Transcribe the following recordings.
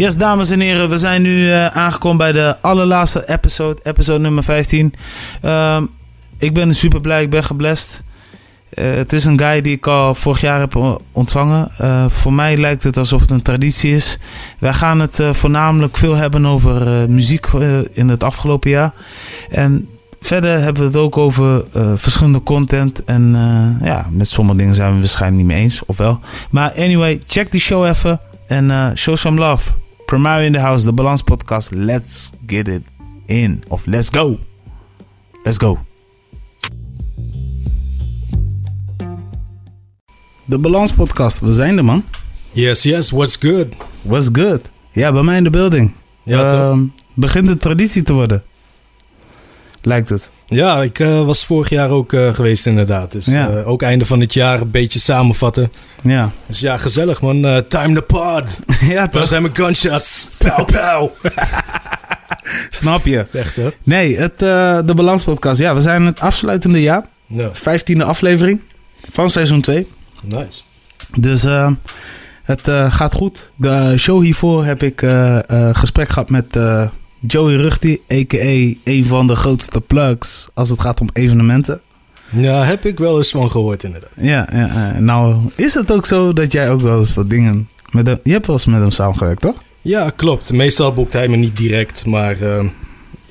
Yes, dames en heren, we zijn nu eh, aangekomen bij de allerlaatste episode, episode nummer 15. Ehm, ik ben super blij, ik ben geblest. Eh, het is een guy die ik al vorig jaar heb ontvangen. Eh, voor mij lijkt het alsof het een traditie is. Wij gaan het voornamelijk veel hebben over muziek in het afgelopen jaar. En verder hebben we het ook over verschillende content. En ja, met sommige dingen zijn we waarschijnlijk niet mee eens, of wel. Maar anyway, check die show even en show some love. Primario in the house, de Balans Podcast. Let's get it in. Of let's go. Let's go. De Balans Podcast, we zijn er man. Yes, yes, what's good? What's good? Ja, bij mij in de building. Ja? Ehm, begint een traditie te worden. Lijkt het. Ja, ik eh, was vorig jaar ook eh, geweest inderdaad. Dus Ja. eh, ook einde van het jaar een beetje samenvatten. Ja. Dus ja, gezellig man. Time to pod. ja, Daar zijn mijn gunshots. Pauw, pauw. Snap je. Echt hè? Nee, het, de Balans Podcast. Ja, we zijn het afsluitende jaar. Ja, Vijftiende aflevering van seizoen 2. nice. Dus het gaat goed. De show hiervoor heb ik gesprek gehad met Joey Ruchti, a.k.a. een van de grootste plugs als het gaat om evenementen. Ja, heb ik wel eens van gehoord inderdaad. Ja, ja eh, nou is het ook zo dat jij ook wel eens wat dingen met hem... Je hebt wel eens met hem samengewerkt, toch? Ja, klopt. Meestal boekt hij me niet direct, maar eh,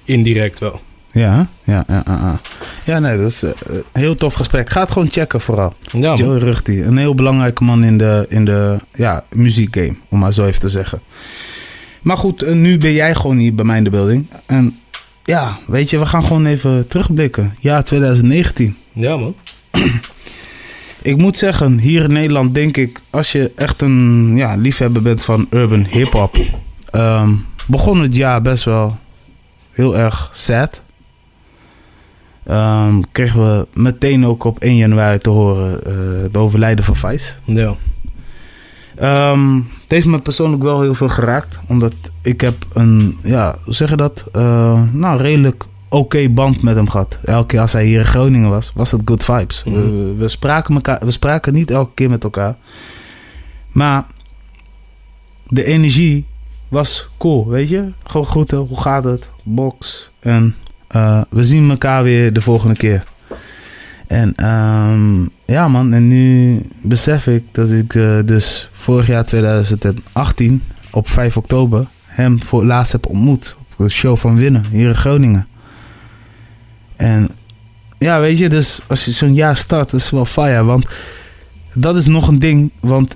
indirect wel. Ja, ja, ja, ja, ja. Nee, dat is eh, een heel tof gesprek. Ga het gewoon checken vooral. Ja. Joey Ruchti, een heel belangrijke man in de, in de ja, muziekgame, om maar zo even te zeggen. Maar goed, eh, nu ben jij gewoon hier bij mij in de building. En ja, weet je, we gaan gewoon even terugblikken. Ja, 2019. Ja, man. Ik moet zeggen, hier in Nederland denk ik, als je echt een ja, liefhebber bent van urban hip-hop, ehm, begon het jaar best wel heel erg sad. Ehm, kregen we meteen ook op 1 januari te horen eh het overlijden van Vice. Ja. Ehm, het heeft me persoonlijk wel heel veel geraakt. Omdat ik heb een, ja, hoe zeg je dat? Eh, nou, redelijk oké band met hem gehad. Elke keer als hij hier in Groningen was, was het good vibes. We- Mhm. we, we spraken elkaar, we spraken niet elke keer met elkaar. Maar de energie was cool, weet je? Gewoon groeten, hoe gaat het? Box. En eh, we zien elkaar weer de volgende keer. En ehm, ja man, en nu besef ik dat ik eh, dus vorig jaar 2018 op 5 oktober hem voor het laatst heb ontmoet. Op de show van Winnen hier in Groningen. En ja, weet je, dus als je zo'n jaar start, is het wel fire. Want dat is nog een ding, want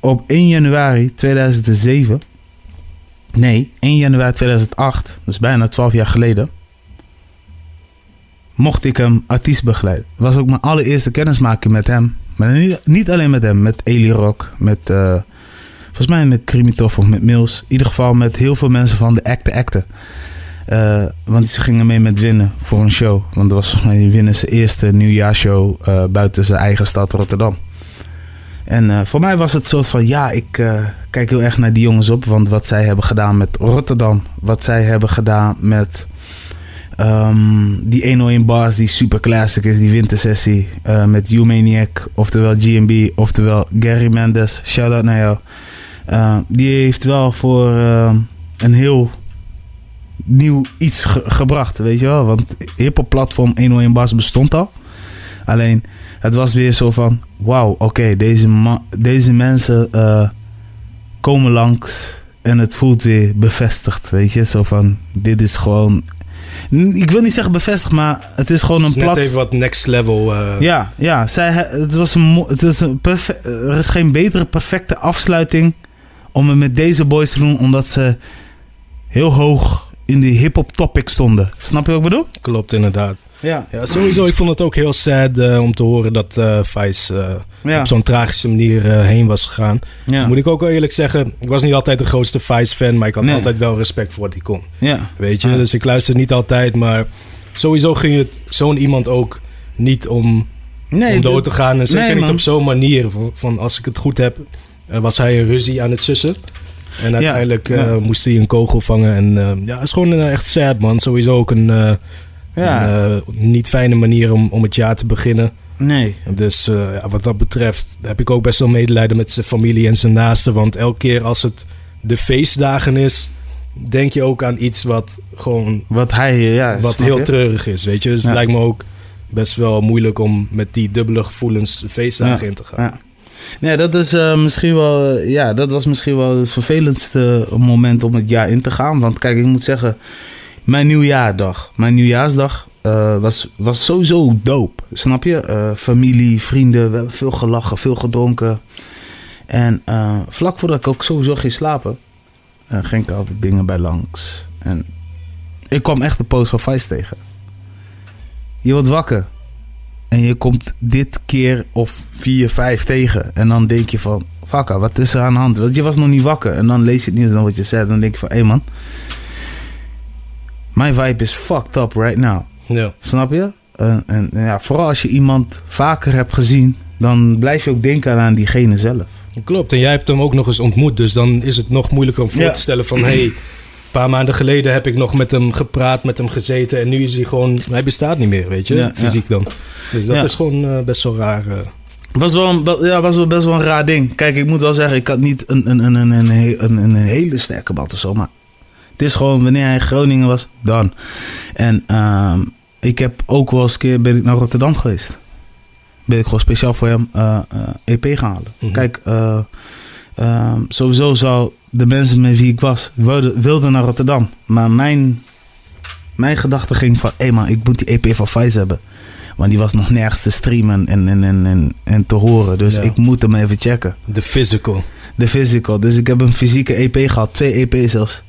op 1 januari 2007, nee, 1 januari 2008, dus bijna 12 jaar geleden, mocht ik hem artiest begeleiden. Was ook mijn allereerste kennismaking met hem. Maar niet, niet alleen met hem, met Eli Rock, met uh, volgens mij met Krimitov of met Mills. In ieder geval met heel veel mensen van de Acte Acte. Uh, want ze gingen mee met Winnen voor een show. Want dat was volgens mij Winnen zijn eerste nieuwjaarshow uh, buiten zijn eigen stad Rotterdam. En voor mij was het soort van, ja, ik kijk heel erg naar die jongens op. Want wat zij hebben gedaan met Rotterdam. Wat zij hebben gedaan met um, die 101 bars, die super classic is. Die wintersessie uh, met U-Maniac. Oftewel GMB, oftewel Gary Mendes. Shout-out naar jou. Uh, die heeft wel voor een heel nieuw iets ge gebracht, weet je wel. Want hip-hop platform 101 bars bestond al. Alleen, het was weer zo van... Wauw, oké, deze, deze mensen uh, komen langs... En het voelt weer bevestigd, weet je. Zo van, dit is gewoon... Ik wil niet zeggen bevestigd, maar het is gewoon een plat... Net even wat next level. Uh... Ja, ja. Zij, het was een, het is een perfect, er is geen betere perfecte afsluiting... om het met deze boys te doen, omdat ze heel hoog in die hip-hop topic stonden. Snap je wat ik bedoel? Klopt, inderdaad. Ja. ja sowieso. Ik vond het ook heel sad uh, om te horen dat uh, Vice uh, ja. op zo'n tragische manier heen was gegaan. Ja. Moet ik ook wel eerlijk zeggen, ik was niet altijd de grootste Vice-fan, maar ik had nee. altijd wel respect voor wat hij kon. Ja. Weet je, dus ik luister niet altijd, maar sowieso ging het zo'n iemand ook niet om, nee, om dood te gaan. En zeker nee, niet op zo'n manier. Van, van, als ik het goed heb, was hij een ruzie aan het sussen. En uiteindelijk ja, ja. Uh, moest hij een kogel vangen. En uh, ja, het is gewoon echt sad man. Sowieso ook een, ja. een niet fijne manier om, om het jaar te beginnen. Nee. Dus ja, wat dat betreft heb ik ook best wel medelijden met zijn familie en zijn naasten. Want elke keer als het de feestdagen is, denk je ook aan iets wat gewoon. Wat hij, ja. Wat heel treurig is, weet je. Dus het lijkt me ook best wel moeilijk om met die dubbele gevoelens de feestdagen in te gaan. Ja. Nee, dat is uh, misschien wel. Ja, dat was misschien wel het vervelendste moment om het jaar in te gaan. Want kijk, ik moet zeggen, mijn nieuwjaardag, mijn nieuwjaarsdag uh, was, was sowieso dope. Snap je? Uh, familie, vrienden, veel gelachen, veel gedronken. En vlak voordat ik ook sowieso ging slapen, ging ik altijd dingen bij langs. En ik kwam echt de post van Vice tegen. Je wordt wakker. En je komt dit keer of vier, vijf tegen. En dan denk je van, fakka, wat is er aan de hand? Want je was nog niet wakker. En dan lees je het nieuws en dan wat je zegt. Dan denk je van, hé hey man. Mijn vibe is fucked up right now. Ja. Snap je? En, en, ja, vooral als je iemand vaker hebt gezien, dan blijf je ook denken aan diegene zelf. Klopt, en jij hebt hem ook nog eens ontmoet, dus dan is het nog moeilijker om voor te stellen van... hey, paar maanden geleden heb ik nog met hem gepraat, met hem gezeten. En nu is hij gewoon, hij bestaat niet meer, weet je, fysiek dan. Dus dat is gewoon uh, best wel raar. Uh. Was wel, een, ja, was wel best wel een raar ding. Kijk, ik moet wel zeggen, ik had niet een, een, een, een, een, een, een hele sterke band of zo. Maar het is gewoon, wanneer hij in Groningen was, dan. En uh, ik heb ook wel eens een keer ben ik naar Rotterdam geweest. Ben ik gewoon speciaal voor hem uh, EP gaan halen. Mm -hmm. Kijk, sowieso zou de mensen met wie ik was, wilden, wilden naar Rotterdam. Maar mijn, mijn gedachte ging van, hé man, ik moet die EP van Vice hebben. Want die was nog nergens te streamen en, en, en, en, en te horen. Dus ik moet hem even checken. De physical. De physical. Dus ik heb een fysieke EP gehad. Twee EP's zelfs.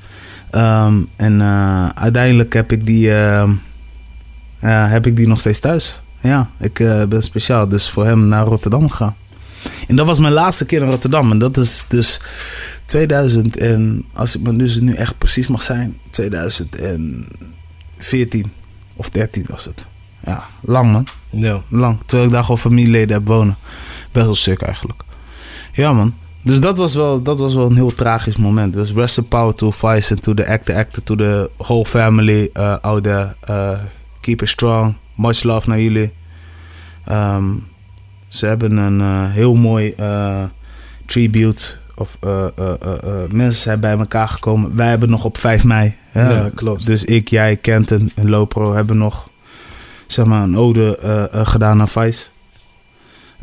Um, en uh, uiteindelijk heb ik die, uh, uh, heb ik die nog steeds thuis. Ja, ik ben speciaal dus voor hem naar Rotterdam gegaan. En dat was mijn laatste keer in Rotterdam. En dat is dus 2000 en als ik me dus nu echt precies mag zijn, 2014 of 13 was het. Ja, lang man. Ja. Lang. Terwijl ik daar gewoon familieleden heb wonen. Best wel sick eigenlijk. Ja man. Dus dat was wel, dat was wel een heel tragisch moment. Dus rest in power to Vice and to the actor, actor, to the whole family uh, out there. Uh, keep it strong. Much love naar jullie. Um, ze hebben een uh, heel mooi uh, tribute of mensen zijn bij elkaar gekomen. Wij hebben nog op 5 mei. Hè? Ja, klopt. Dus ik, jij, Kenton en Lopro hebben nog zeg maar, een ode gedaan aan Vice.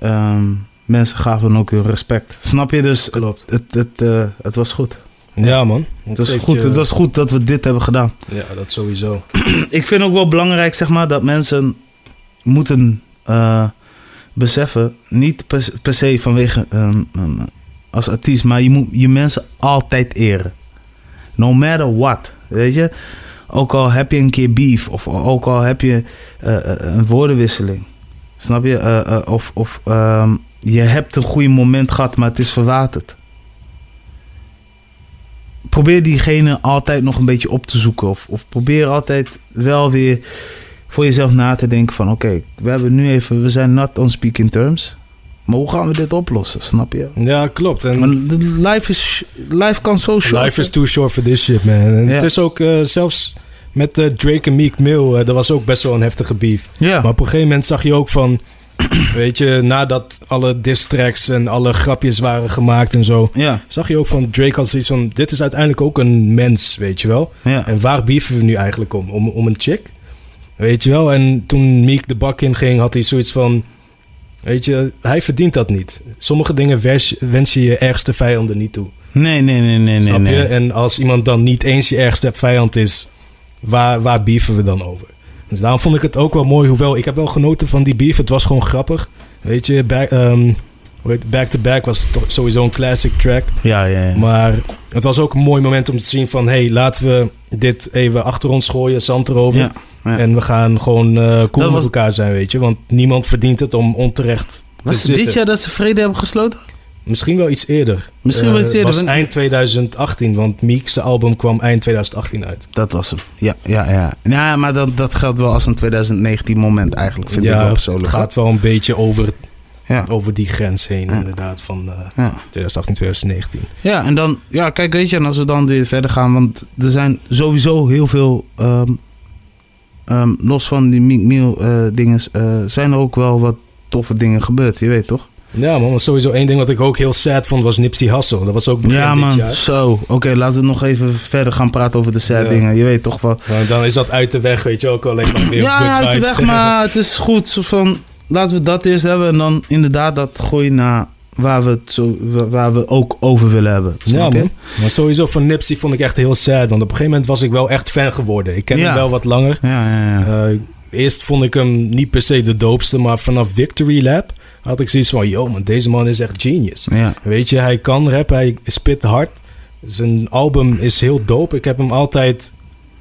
Um, mensen gaven ook hun respect. Snap je? Dus klopt. Het, het, het, het was goed. Ja, man. Het was, goed. Je... het was goed dat we dit hebben gedaan. Ja, dat sowieso. ik vind ook wel belangrijk, zeg maar, dat mensen moeten beseffen, niet per, per se vanwege um, um, als artiest, maar je moet je mensen altijd eren. No matter what, weet je. Ook al heb je een keer beef of ook al heb je uh, een woordenwisseling, snap je? Uh, uh, of of um, je hebt een goede moment gehad, maar het is verwaterd. Probeer diegene altijd nog een beetje op te zoeken. Of, of probeer altijd wel weer voor jezelf na te denken van... oké, okay, we hebben nu even... we zijn not on speaking terms... Maar hoe gaan we dit oplossen, snap je? Ja, klopt. En life, is, life kan zo short. Life is too short for this shit, man. En ja. Het is ook uh, zelfs met uh, Drake en Meek Mill... Uh, dat was ook best wel een heftige beef. Ja. Maar op een gegeven moment zag je ook van... weet je, nadat alle diss tracks en alle grapjes waren gemaakt en zo... Ja. zag je ook van Drake had zoiets van... dit is uiteindelijk ook een mens, weet je wel? Ja. En waar beefen we nu eigenlijk om? Om, om een chick? Weet je wel? En toen Meek de bak in ging, had hij zoiets van... Weet je, hij verdient dat niet. Sommige dingen wens, wens je je ergste vijanden niet toe. Nee, nee, nee, nee, Snap nee, je? En als iemand dan niet eens je ergste vijand is, waar, waar beefen we dan over? Dus daarom vond ik het ook wel mooi, hoewel ik heb wel genoten van die beef. Het was gewoon grappig. Weet je, back, um, back to Back was toch sowieso een classic track. Ja, ja, ja. Maar het was ook een mooi moment om te zien van... hé, hey, laten we dit even achter ons gooien, zand erover... Ja. Ja. En we gaan gewoon uh, cool met elkaar zijn, weet je. Want niemand verdient het om onterecht Was dit jaar dat ze vrede hebben gesloten? Misschien wel iets eerder. Misschien wel iets eerder. Was eind 2018, want Meek's album kwam eind 2018 uit. Dat was hem. Ja, ja, ja. Ja, maar dat, dat geldt wel als een 2019 moment eigenlijk, vind ja, ik wel persoonlijk. Het gaat wel een beetje over, ja. over die grens heen, ja. inderdaad, van uh, ja. 2018, 2019. Ja, en dan, ja, kijk, weet je, en als we dan weer verder gaan, want er zijn sowieso heel veel... Um, Um, los van die Meek Mill uh, dingen, uh, zijn er ook wel wat toffe dingen gebeurd, je weet toch? Ja man, sowieso één ding wat ik ook heel sad vond was Nipsey Hussle. Dat was ook begin Ja man, zo. Oké, laten we nog even verder gaan praten over de sad dingen. Je weet toch wel. Nou, dan is dat uit de weg, weet je ook alleen maar weer Ja, uit de weg, maar het is goed. Van, laten we dat eerst hebben en dan inderdaad dat gooien naar waar we, het zo, waar we ook over willen hebben. Snap ja, je? Maar sowieso van Nipsey vond ik echt heel sad. Want op een gegeven moment was ik wel echt fan geworden. Ik ken hem wel wat langer. Ja, ja, ja. Uh, eerst vond ik hem niet per se de doopste, maar vanaf Victory Lab had ik zoiets van: yo, man, deze man is echt genius. Ja. Weet je, hij kan rappen, hij spit hard. Zijn album is heel dope. Ik heb hem altijd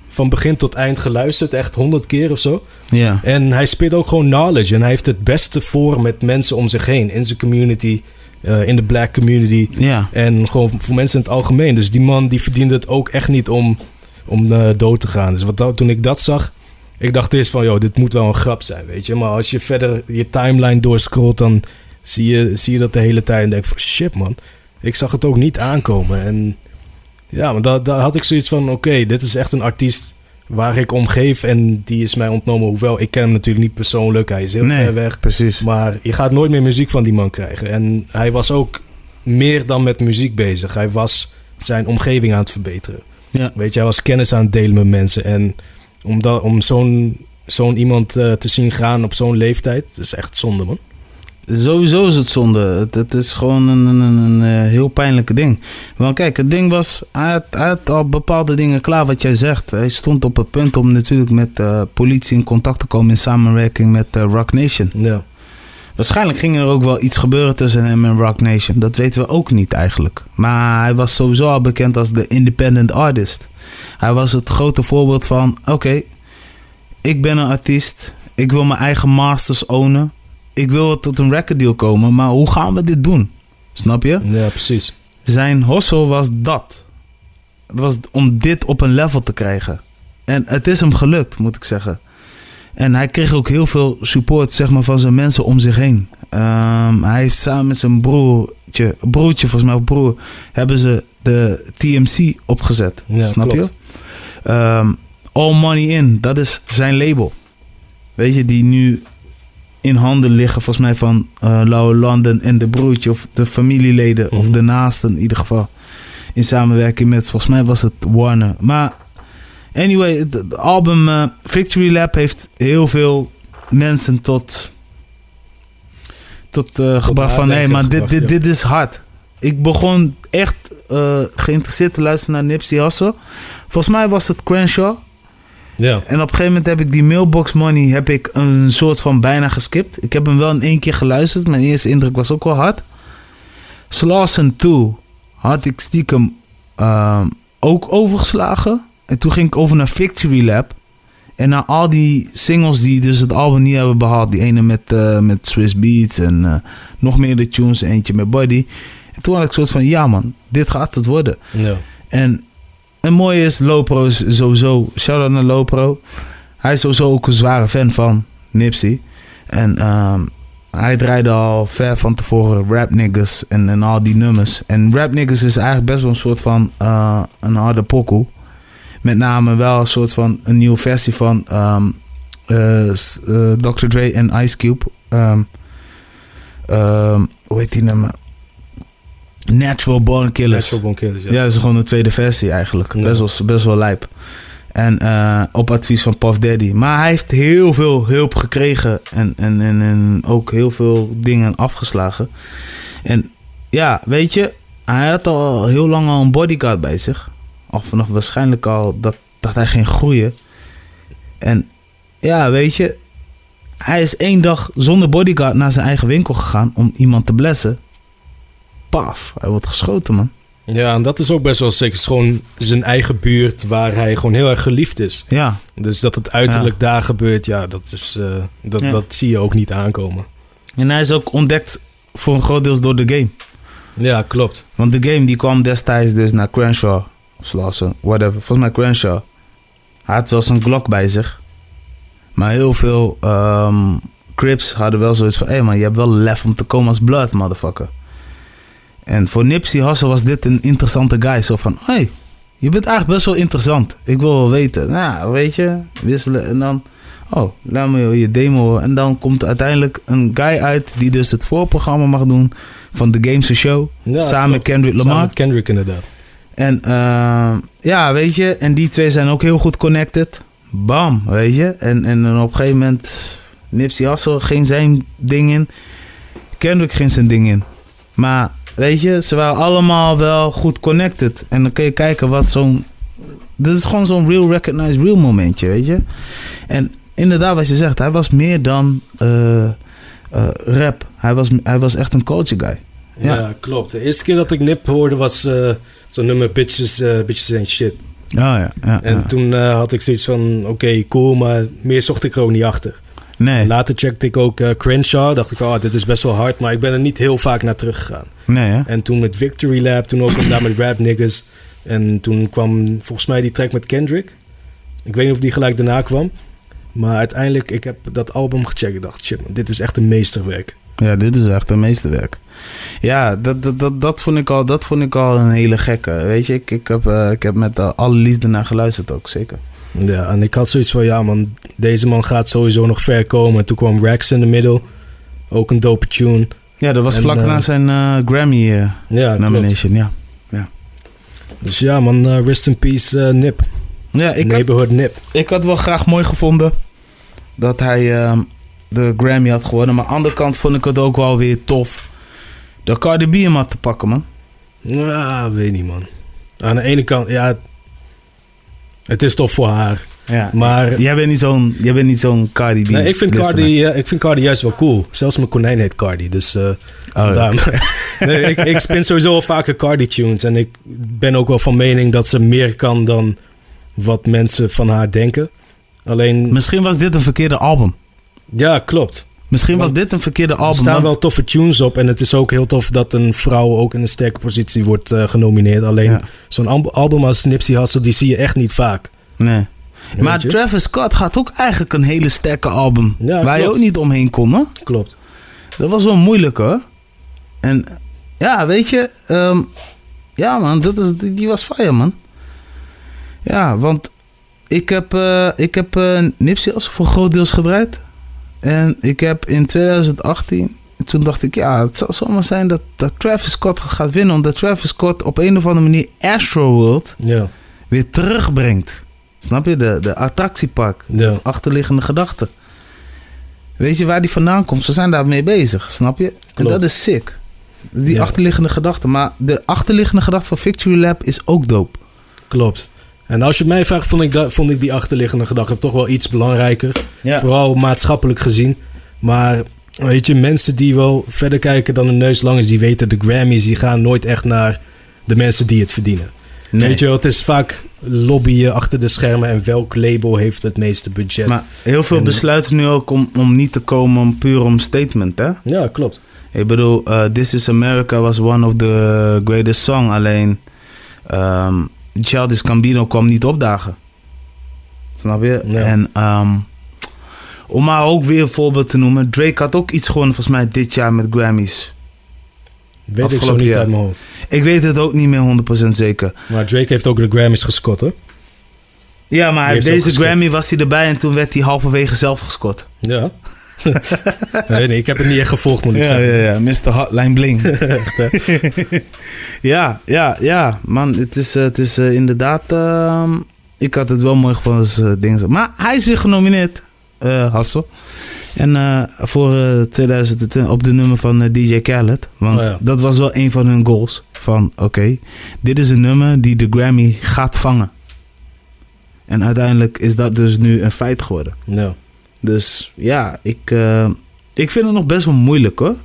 van begin tot eind geluisterd, echt honderd keer of zo. Ja. En hij spit ook gewoon knowledge en hij heeft het beste voor met mensen om zich heen in zijn community. Uh, in de black community. Ja. En gewoon voor mensen in het algemeen. Dus die man die verdiende het ook echt niet om, om uh, dood te gaan. Dus wat, toen ik dat zag, ik dacht eerst van, joh, dit moet wel een grap zijn, weet je. Maar als je verder je timeline doorscrollt, dan zie je, zie je dat de hele tijd en denk van, shit man, ik zag het ook niet aankomen. En ja, maar daar, daar had ik zoiets van, oké, dit is echt een artiest waar ik om geef en die is mij ontnomen. Hoewel, ik ken hem natuurlijk niet persoonlijk, hij is heel ver weg. precies. Maar je gaat nooit meer muziek van die man krijgen. En hij was ook meer dan met muziek bezig. Hij was zijn omgeving aan het verbeteren. Ja. Weet je, hij was kennis aan het delen met mensen en om, dat, om zo'n zo'n iemand uh, te zien gaan op zo'n leeftijd, is echt zonde, man. Sowieso is het zonde. Het, het is gewoon een, een, een, een, eh, heel pijnlijke ding. Want kijk, het ding was, hij had, hij had, al bepaalde dingen klaar wat jij zegt. Hij stond op het punt om natuurlijk met uh, politie in contact te komen in samenwerking met uh, Rock Nation. Ja. Waarschijnlijk ging er ook wel iets gebeuren tussen hem en Rock Nation. Dat weten we ook niet eigenlijk. Maar hij was sowieso al bekend als de independent artist. Hij was het grote voorbeeld van: oké, ik ben een artiest. Ik wil mijn eigen masters ownen. Ik wil tot een record deal komen, maar hoe gaan we dit doen? Snap je? Ja, precies. Zijn hustle was dat. Het was om dit op een level te krijgen. En het is hem gelukt, moet ik zeggen. En hij kreeg ook heel veel support zeg maar, van zijn mensen om zich heen. Um, hij heeft samen met zijn broertje, broertje volgens mij, of broer, hebben ze de TMC opgezet. Ja, snap klopt. je? Um, All Money In, dat is zijn label. Weet je, die nu in handen liggen, volgens mij van uh, Lauwe London en de broertje of de familieleden mm -hmm. of de naasten in ieder geval. In samenwerking met, volgens mij was het Warner. Maar anyway, het album uh, Victory Lab heeft heel veel mensen tot, tot, uh, gebracht van, hé, hey, maar dit, dit, dit is hard. Ik begon echt geïnteresseerd te luisteren naar Nipsey Hussle. Volgens mij was het Crenshaw. Ja. En op een gegeven moment heb ik die mailbox money heb ik een soort van bijna geskipt. Ik heb hem wel in één keer geluisterd. Mijn eerste indruk was ook wel hard. Slauson 2 had ik stiekem uh, ook overgeslagen. En toen ging ik over naar Victory Lab. En naar al die singles die dus het album niet hebben behaald. Die ene met, uh, met Swiss Beats en uh, nog meer de tunes. Eentje met Body. En toen had ik soort van, ja man, dit gaat het worden. Ja. En een mooie is, Lopro is sowieso, shout-out naar Lopro. Hij is sowieso ook een zware fan van Nipsey. En um, hij draaide al ver van tevoren rap niggas en, en al die nummers. En rap niggas is eigenlijk best wel een soort van uh, een harde pokoe. Met name wel een soort van een nieuwe versie van um, uh, uh, Dr. Dre en Ice Cube. Um, hoe heet die nummer? Natural Born Killers. Natural Born Killers, ja. ja. dat is gewoon een tweede versie eigenlijk. Ja. Best, wel, best wel lijp. En uh, op advies van Puff Daddy. Maar hij heeft heel veel hulp gekregen. En, en, en, en ook heel veel dingen afgeslagen. En ja, weet je, hij had al heel lang al een bodyguard bij zich. Of vanaf waarschijnlijk al dat, dat hij ging groeien. En ja, weet je, hij is één dag zonder bodyguard naar zijn eigen winkel gegaan om iemand te blessen. Paf, hij wordt geschoten, man. Ja, en dat is ook best wel zeker. Het is gewoon zijn eigen buurt waar hij gewoon heel erg geliefd is. Ja. Dus dat het uiterlijk ja. daar gebeurt, ja, dat, is, uh, dat, ja. dat zie je ook niet aankomen. En hij is ook ontdekt voor een groot deel door de game. Ja, klopt. Want de game die kwam destijds dus naar Crenshaw. Slauson, whatever. Volgens mij Crenshaw. Hij had wel zijn Glock bij zich. Maar heel veel um, Crips hadden wel zoiets van... Hé hey man, je hebt wel lef om te komen als Blood, motherfucker. En voor Nipsey Hussle was dit een interessante guy. Zo van, hé, hey, je bent eigenlijk best wel interessant. Ik wil wel weten. Nou, weet je, wisselen. En dan Oh, laat me je demo. En dan komt uiteindelijk een guy uit die dus het voorprogramma mag doen van The Games Show. samen met Kendrick Lamar. Samen met Kendrick inderdaad. En uh, ja, weet je, en die twee zijn ook heel goed connected. Bam, weet je. En, en op een gegeven moment, Nipsey Hussle ging zijn ding in. Kendrick ging zijn ding in. Maar weet je, ze waren allemaal wel goed connected. En dan kun je kijken wat zo'n... Dit is gewoon zo'n real recognized real momentje, weet je. En inderdaad, wat je zegt, hij was meer dan uh, uh, rap. Hij was, hij was echt een culture guy. Ja. ja. klopt. De eerste keer dat ik Nip hoorde was uh, zo'n nummer Bitches, Bitches and Shit. Oh ja, ja En toen had ik zoiets van, oké, cool, maar meer zocht ik er ook niet achter. Nee. Later checkte ik ook uh, Crenshaw. Dacht ik, oh, dit is best wel hard. Maar ik ben er niet heel vaak naar teruggegaan. Nee, hè? En toen met Victory Lab, toen ook daar met Rap Niggas. En toen kwam volgens mij die track met Kendrick. Ik weet niet of die gelijk daarna kwam. Maar uiteindelijk, ik heb dat album gecheckt. Ik dacht, shit, dit is echt een meesterwerk. Ja, dit is echt een meesterwerk. Ja, dat, dat, dat, dat, vond, ik al, dat vond ik al een hele gekke. Weet je, ik, ik, heb, uh, ik heb met uh, alle liefde naar geluisterd ook, zeker. Ja, en ik had zoiets van, ja man, deze man gaat sowieso nog ver komen. En toen kwam Rex in de middel. Ook een dope tune. Ja, dat was vlak na eh, zijn Grammy ja, nomination. Ja. ja. Dus ja man, rest in peace Nip. Ja, ik Neighborhood had, Nip. Ik had wel graag mooi gevonden dat hij ehm, de Grammy had gewonnen. Maar aan de andere kant vond ik het ook wel weer tof dat Cardi B hem had te pakken, man. Ja, weet niet, man. Aan de ene kant, ja, het is tof voor haar. Ja, maar jij bent niet zo'n, jij bent niet zo'n Cardi B. Nee, ik vind Cardi, uh, ik vind Cardi juist wel cool. Zelfs mijn konijn heet Cardi, dus uh, oh, nee, ik, ik spin sowieso al vaker Cardi tunes en ik ben ook wel van mening dat ze meer kan dan wat mensen van haar denken. Alleen. Misschien was dit een verkeerde album. Ja, klopt. Misschien was dit een verkeerde album. Er staan wel toffe tunes op. En het is ook heel tof dat een vrouw ook in een sterke positie wordt uh, genomineerd. Alleen zo'n album als Nipsey Hussle, die zie je echt niet vaak. Nee. maar Travis Scott had ook eigenlijk een hele sterke album. waar je ook niet omheen kon, hè? Klopt. Dat was wel moeilijk, hoor. En ja, weet je... Um, ja, man, dat is, die was fire, man. Ja, want ik heb, uh, ik heb uh, Nipsey Hussle voor groot deels gedraaid. En ik heb in 2018, toen dacht ik, ja, het zou zomaar zijn dat, dat Travis Scott gaat winnen. Omdat Travis Scott op een of andere manier Astroworld ja. weer terugbrengt. Snap je? De, de attractiepark. Ja. De achterliggende gedachte. Weet je waar die vandaan komt? Ze zijn daarmee bezig, snap je? En dat is sick. Die achterliggende gedachte. Maar de achterliggende gedachte van Victory Lab is ook dope. Klopt. En als je mij vraagt, vond ik, dat, vond ik die achterliggende gedachte toch wel iets belangrijker. Vooral maatschappelijk gezien. Maar weet je, mensen die wel verder kijken dan een neus lang is, die weten de Grammys, die gaan nooit echt naar de mensen die het verdienen. Weet je wel, het is vaak lobbyen achter de schermen en welk label heeft het meeste budget. Maar heel veel besluiten nu ook om, om niet te komen puur om statement, hè? Ja, klopt. Ik bedoel, uh, This is America was one of the greatest song, alleen... Um, Childish Cambino kwam niet opdagen. Snap je? En um, om maar ook weer een voorbeeld te noemen. Drake had ook iets gewonnen volgens mij dit jaar met Grammys. Weet ik zo niet uit mijn hoofd. Ik weet het ook niet meer 100% zeker. Maar Drake heeft ook de Grammys gescot, hoor. Ja, maar deze Grammy was hij erbij en toen werd hij halverwege zelf gescot. Ja. nee, nee, ik heb het niet echt gevolgd, moet ik ja, zeggen. Ja, ja, Mr. Hotline Bling. ja, ja, ja. Man, het is, eh, het is uh, inderdaad... Uh, ik had het wel mooi gevonden als uh, dingen. Maar hij is weer genomineerd, Hassel. En voor 2020 op de nummer van DJ Khaled. Want oh, dat was wel een van hun goals. Van oké, dit is een nummer die de Grammy gaat vangen. En uiteindelijk is dat dus nu een feit geworden. Ja. Dus ja, ik, uh, ik vind het nog best wel moeilijk hoor.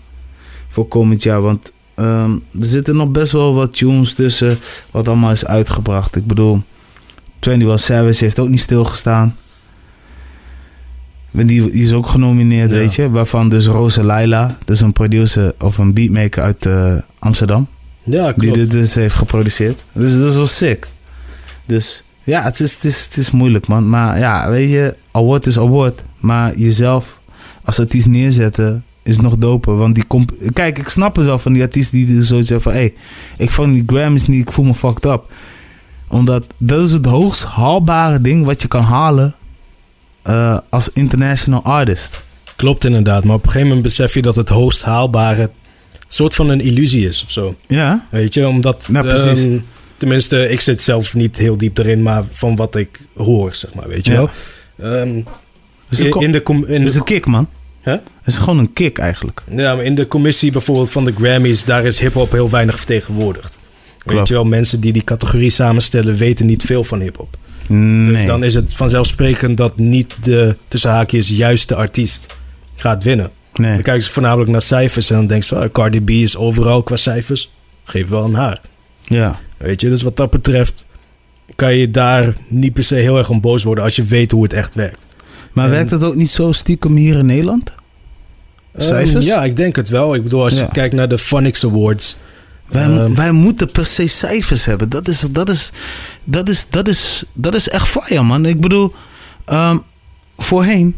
Voor komend jaar. Want um, er zitten nog best wel wat tunes tussen. Wat allemaal is uitgebracht. Ik bedoel, 21 Savage heeft ook niet stilgestaan. Die, die is ook genomineerd, weet je. Waarvan dus Rosa Laila, dus een producer of een beatmaker uit uh, Amsterdam. Ja, klopt. Die dit dus heeft geproduceerd. Dus dat is wel sick. Dus ja, het is, het, is, het is moeilijk, man. Maar ja, weet je, award is award. Maar jezelf als artiest neerzetten is nog doper. Want die komt. Kijk, ik snap het wel van die artiesten die dus zoiets zeggen van... hé, hey, ik vang die Grammys niet, ik voel me fucked up. Omdat dat is het hoogst haalbare ding wat je kan halen uh, als international artist. Klopt inderdaad, maar op een gegeven moment besef je dat het hoogst haalbare soort van een illusie is of zo. Ja. Weet je, omdat. Ja, precies. ehm, tenminste, ik zit zelf niet heel diep erin, maar van wat ik hoor, zeg maar, weet je wel. Ehm, is in, de, in Het is de een kick, man. Hè? Het is gewoon een kick eigenlijk. Ja, maar in de commissie bijvoorbeeld van de Grammys, daar is hip-hop heel weinig vertegenwoordigd. Weet je wel, mensen die die categorie samenstellen weten niet veel van hip-hop. Nee. Dus dan is het vanzelfsprekend dat niet de tussen haakjes juiste artiest gaat winnen. nee. Dan kijken ze voornamelijk naar cijfers en dan denk je van ah, Cardi B is overal qua cijfers. Geef wel aan haar. Ja. Weet je, dus wat dat betreft kan je daar niet per se heel erg om boos worden als je weet hoe het echt werkt. Maar En- werkt het ook niet zo stiekem hier in Nederland? Cijfers? Ehm, ja, ik denk het wel. Ik bedoel, als Ja. je kijkt naar de Phonics Awards. Wij, Ehm, wij moeten per se cijfers hebben. Dat is, dat is, dat is, dat is, dat is echt fire, man. Ik bedoel, ehm, voorheen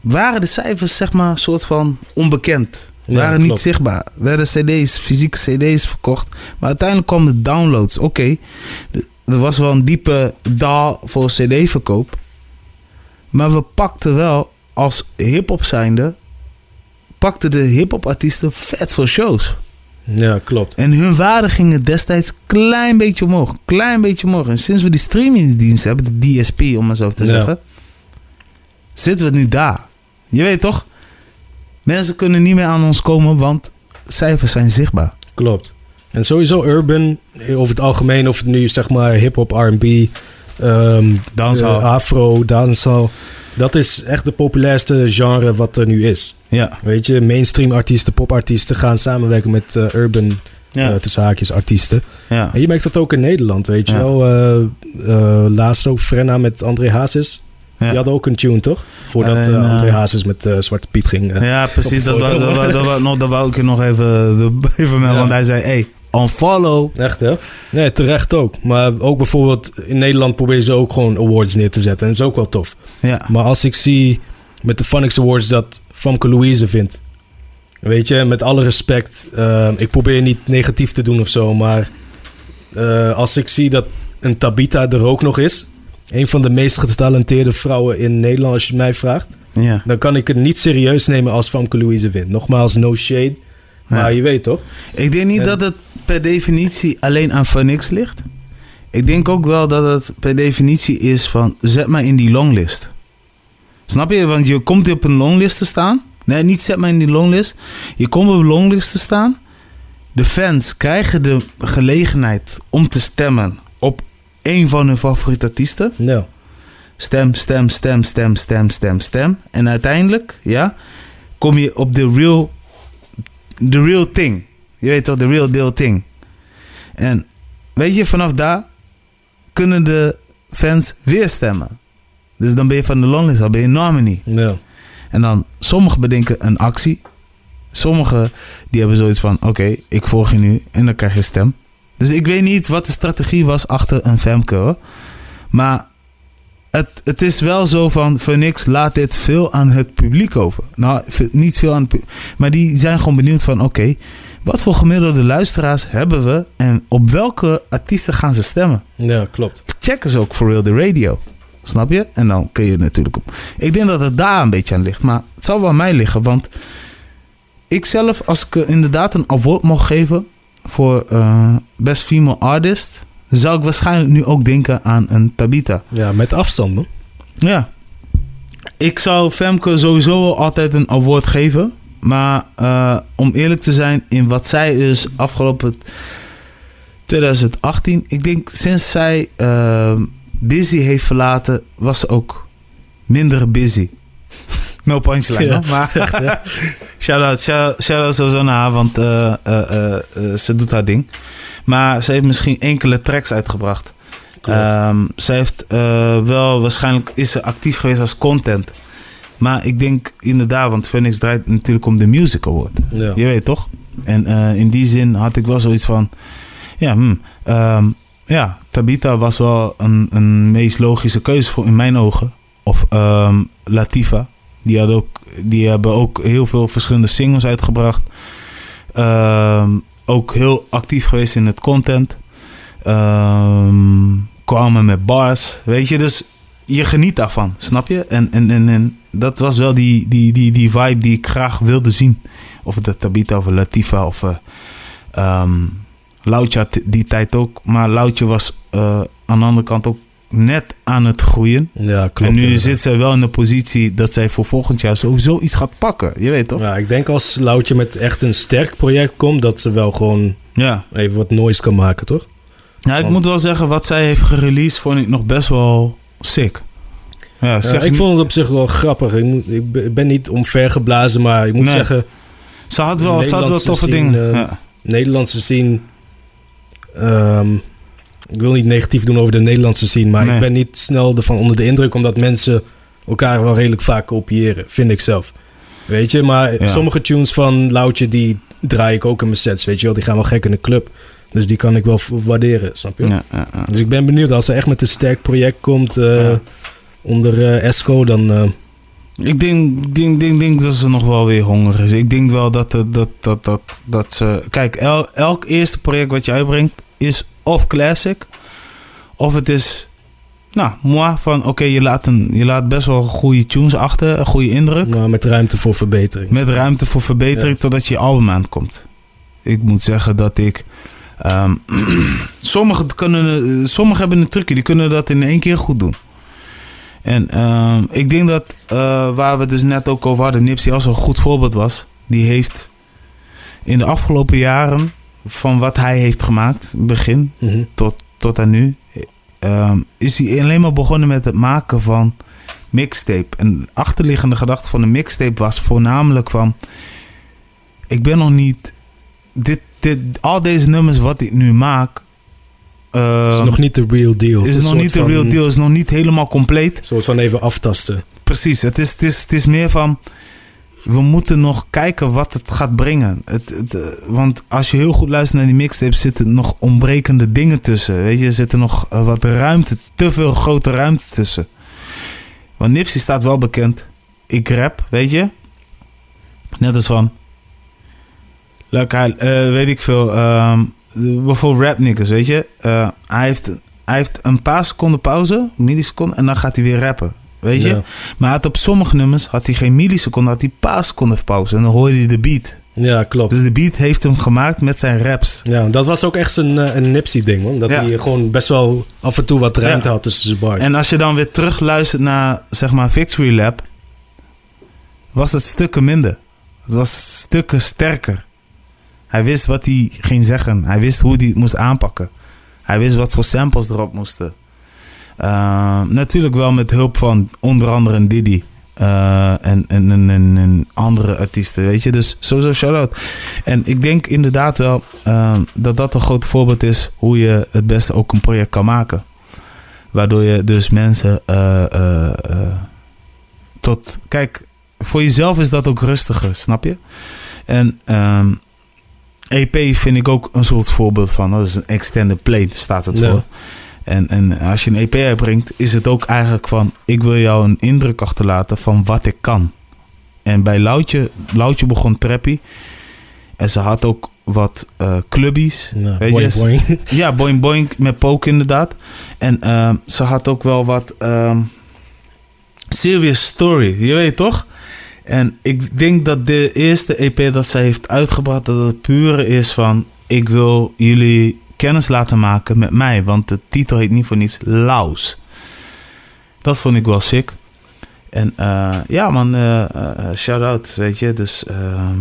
waren de cijfers, zeg maar, soort van onbekend. Ja, waren niet zichtbaar. Werden cd's, fysieke cd's verkocht. Maar uiteindelijk kwamen de downloads. Oké, er was wel een diepe daal voor cd-verkoop. Maar we pakten wel, als hip-hop zijnde... pakten de hip-hop artiesten vet veel shows. Ja, klopt. En hun waarde gingen destijds klein beetje omhoog. Klein beetje omhoog. En sinds we die streamingsdienst hebben, de DSP om maar zo te Ja. zeggen, zitten we nu daar. Je weet toch? Mensen kunnen niet meer aan ons komen, want cijfers zijn zichtbaar. Klopt. En sowieso urban, over het algemeen, of het nu zeg maar hip-hop, RB, ehm Dancehall. eh, afro, dancehall. Dat is echt de populairste genre wat er nu is. Ja. Weet je, mainstream artiesten, popartiesten gaan samenwerken met eh, urban, Ja. eh, tussen haakjes, artiesten. ja. En je merkt dat ook in Nederland, weet je Ja. wel. Laatst ook Frenna met André Hazes. Ja. Die had ook een tune, toch? Voordat eh, André Hazes met eh, Zwarte Piet ging. Ja, precies. Dat wou, dat, wou, dat, wou, nog- dat wou ik je nog even, even melden. Ja. Want hij zei, hey, unfollow. Echt, hè? Nee, terecht ook. Maar ook bijvoorbeeld in Nederland proberen ze ook gewoon awards neer te zetten. En dat is ook wel tof. Ja. Maar als ik zie met de Phonics Awards dat Famke Louise vindt. Weet je, met alle respect. ik probeer niet negatief te doen of zo. Maar als ik zie dat een Tabita er ook nog is. Een van de meest getalenteerde vrouwen in Nederland, als je het mij vraagt. ja. Dan kan ik het niet serieus nemen als Famke Louise wint. Nogmaals, no shade. Maar Ja. je weet toch? Ik denk niet En- dat het per definitie alleen aan Phoenix ligt. Ik denk ook wel dat het per definitie is van zet maar in die longlist. Snap je? Want je komt op een longlist te staan. Nee, niet zet maar in die longlist. Je komt op een longlist te staan. De fans krijgen de gelegenheid om te stemmen een van hun favoriete artiesten. Ja. Stem, stem, stem, stem, stem, stem, stem. En uiteindelijk, ja, kom je op de real, the real thing. Je weet toch, de real deal thing. En weet je, vanaf daar kunnen de fans weer stemmen. Dus dan ben je van de longlist, dan ben je nominee. Ja. En dan, sommigen bedenken een actie. Sommigen, die hebben zoiets van, oké, ik volg je nu. En dan krijg je stem. Dus ik weet niet wat de strategie was achter een Femke hoor. Maar het, het is wel zo van, voor niks laat dit veel aan het publiek over. Nou, niet veel aan het publiek. Maar die zijn gewoon benieuwd van, oké, wat voor gemiddelde luisteraars hebben we? En op welke artiesten gaan ze stemmen? ja, klopt. check eens ook voor real de radio. Snap je? En dan kun je natuurlijk op. Ik denk dat het daar een beetje aan ligt. Maar het zal wel aan mij liggen. Want ik zelf, als ik inderdaad een award mocht geven voor eh, Best Female Artist, zou ik waarschijnlijk nu ook denken aan een Tabita. Ja, met afstand, man. Ja. Ik zou Femke sowieso wel altijd een award geven. Maar eh, om eerlijk te zijn, in wat zij dus afgelopen 2018, ik denk sinds zij eh, Busy heeft verlaten, was ze ook minder busy. No punchline, Ja. maar shout-out, shout, shout-out sowieso naar haar, want eh, eh, eh, ze doet haar ding. Maar ze heeft misschien enkele tracks uitgebracht. Ehm, ze heeft wel, waarschijnlijk is ze actief geweest als content. Maar ik denk inderdaad, want Phoenix draait natuurlijk om de Music Award. Ja. Je weet toch? En in die zin had ik wel zoiets van... Ja, hmm, ja Tabita was wel een, een meest logische keuze voor in mijn ogen. Of ehm, Latifa. Die, had ook, die hebben ook heel veel verschillende singles uitgebracht. Ehm, ook heel actief geweest in het content. Ehm, kwamen met bars. Weet je, dus je geniet daarvan, snap je? En, en, en, en dat was wel die, die, die, die vibe die ik graag wilde zien. Of het Tabita of Latifa of... Uh, um, Loutje had die tijd ook. Maar Loutje was uh, aan de andere kant ook net aan het groeien. Ja, klopt. En nu zit zij wel in de positie dat zij voor volgend jaar sowieso iets gaat pakken. Je weet toch? Ja, ik denk als Loutje met echt een sterk project komt, dat ze wel gewoon ja. even wat noise kan maken, toch? Ja, ik moet wel zeggen, wat zij heeft gereleased, vond ik nog best wel sick. Ja, zeg ik vond het op zich wel grappig. Ik, moet, ik ben niet omvergeblazen, maar ik moet zeggen... Ze had wel, ze had wel toffe dingen. Uh, ja. Nederlandse zien. Um, ik wil niet negatief doen over de Nederlandse scene, maar ik ben niet snel ervan onder de indruk, omdat mensen elkaar wel redelijk vaak kopiëren, vind ik zelf. Weet je, maar sommige tunes van Loutje, die draai ik ook in mijn sets, weet je wel. Die gaan wel gek in de club. Dus die kan ik wel waarderen, snap je? Ja, ja, ja. Dus ik ben benieuwd, als er echt met een sterk project komt uh, onder uh, Esco, dan... Uh... ik denk, denk, denk, denk dat ze nog wel weer honger is. Ik denk wel dat, dat, dat, dat, dat ze... Kijk, el, elk eerste project wat je uitbrengt is of classic, of het is, nou, moi, van oké, je, laat een, je laat best wel goede tunes achter, een goede indruk. Maar met ruimte voor verbetering. Met ruimte voor verbetering, totdat je album aankomt. Ik moet zeggen dat ik. Um, sommigen, kunnen, sommigen hebben een trucje, die kunnen dat in één keer goed doen. En um, ik denk dat uh, waar we dus net ook over hadden, Nipsey als een goed voorbeeld was. Die heeft in de afgelopen jaren van wat hij heeft gemaakt, begin mhm. tot, tot aan nu, um, is hij alleen maar begonnen met het maken van mixtape. En de achterliggende gedachte van de mixtape was voornamelijk van, ik ben nog niet, dit, dit, al deze nummers wat ik nu maak, uh, is nog niet de real deal. Is nog niet de real deal, is nog niet helemaal compleet. Een soort van even aftasten. Precies, het is, het is, het is meer van we moeten nog kijken wat het gaat brengen. Het, het, eh, want als je heel goed luistert naar die mixtape, zitten nog ontbrekende dingen tussen. Weet je, er zit nog eh, wat ruimte, te veel grote ruimte tussen. Want Nipsey staat wel bekend. Ik rap, weet je. Net als van. Leuk, uh, weet ik veel. Bijvoorbeeld rap niggas, weet je. Hij, heeft, hij heeft een paar seconden pauze, milliseconden, en dan gaat hij weer rappen. Weet je? Maar had op sommige nummers had hij geen milliseconden, had hij paar seconden pauze. En dan hoorde hij de beat. Ja, klopt. Dus de beat heeft hem gemaakt met zijn raps. Ja, dat was ook echt een, eh, een Nipsey-ding, man. Dat hij gewoon best wel af en toe wat ruimte had tussen zijn bars. En als je dan weer terug luistert naar, zeg maar, Victory Lab... was het stukken minder. Het was stukken sterker. Hij wist wat hij ging zeggen. Hij wist hoe hij het moest aanpakken. Hij wist wat voor samples erop moesten. Uh, natuurlijk wel met hulp van onder andere een Diddy. Uh, en, en, en, en, andere artiesten, weet je. Dus sowieso shout-out. En ik denk inderdaad wel uh, dat dat een groot voorbeeld is... hoe je het beste ook een project kan maken. Waardoor je dus mensen tot... Kijk, voor jezelf is dat ook rustiger, snap je? En EP ehm, vind ik ook een soort voorbeeld van. Dat is een extended play, staat het voor. En, en als je een EP uitbrengt, is het ook eigenlijk van: ik wil jou een indruk achterlaten van wat ik kan. En bij Loutje, Loutje begon trappy. En ze had ook wat uh, clubbies. Ja, weet boing, je? Boing. Ja, boing boing met poke inderdaad. En uh, ze had ook wel wat uh, serious story. Je weet toch? En ik denk dat de eerste EP dat zij heeft uitgebracht, dat het pure is van ik wil jullie kennis laten maken met mij. Want de titel heet niet voor niets Laus. Dat vond ik wel sick. En uh, ja man, uh, shout-out, weet je. Dus ehm,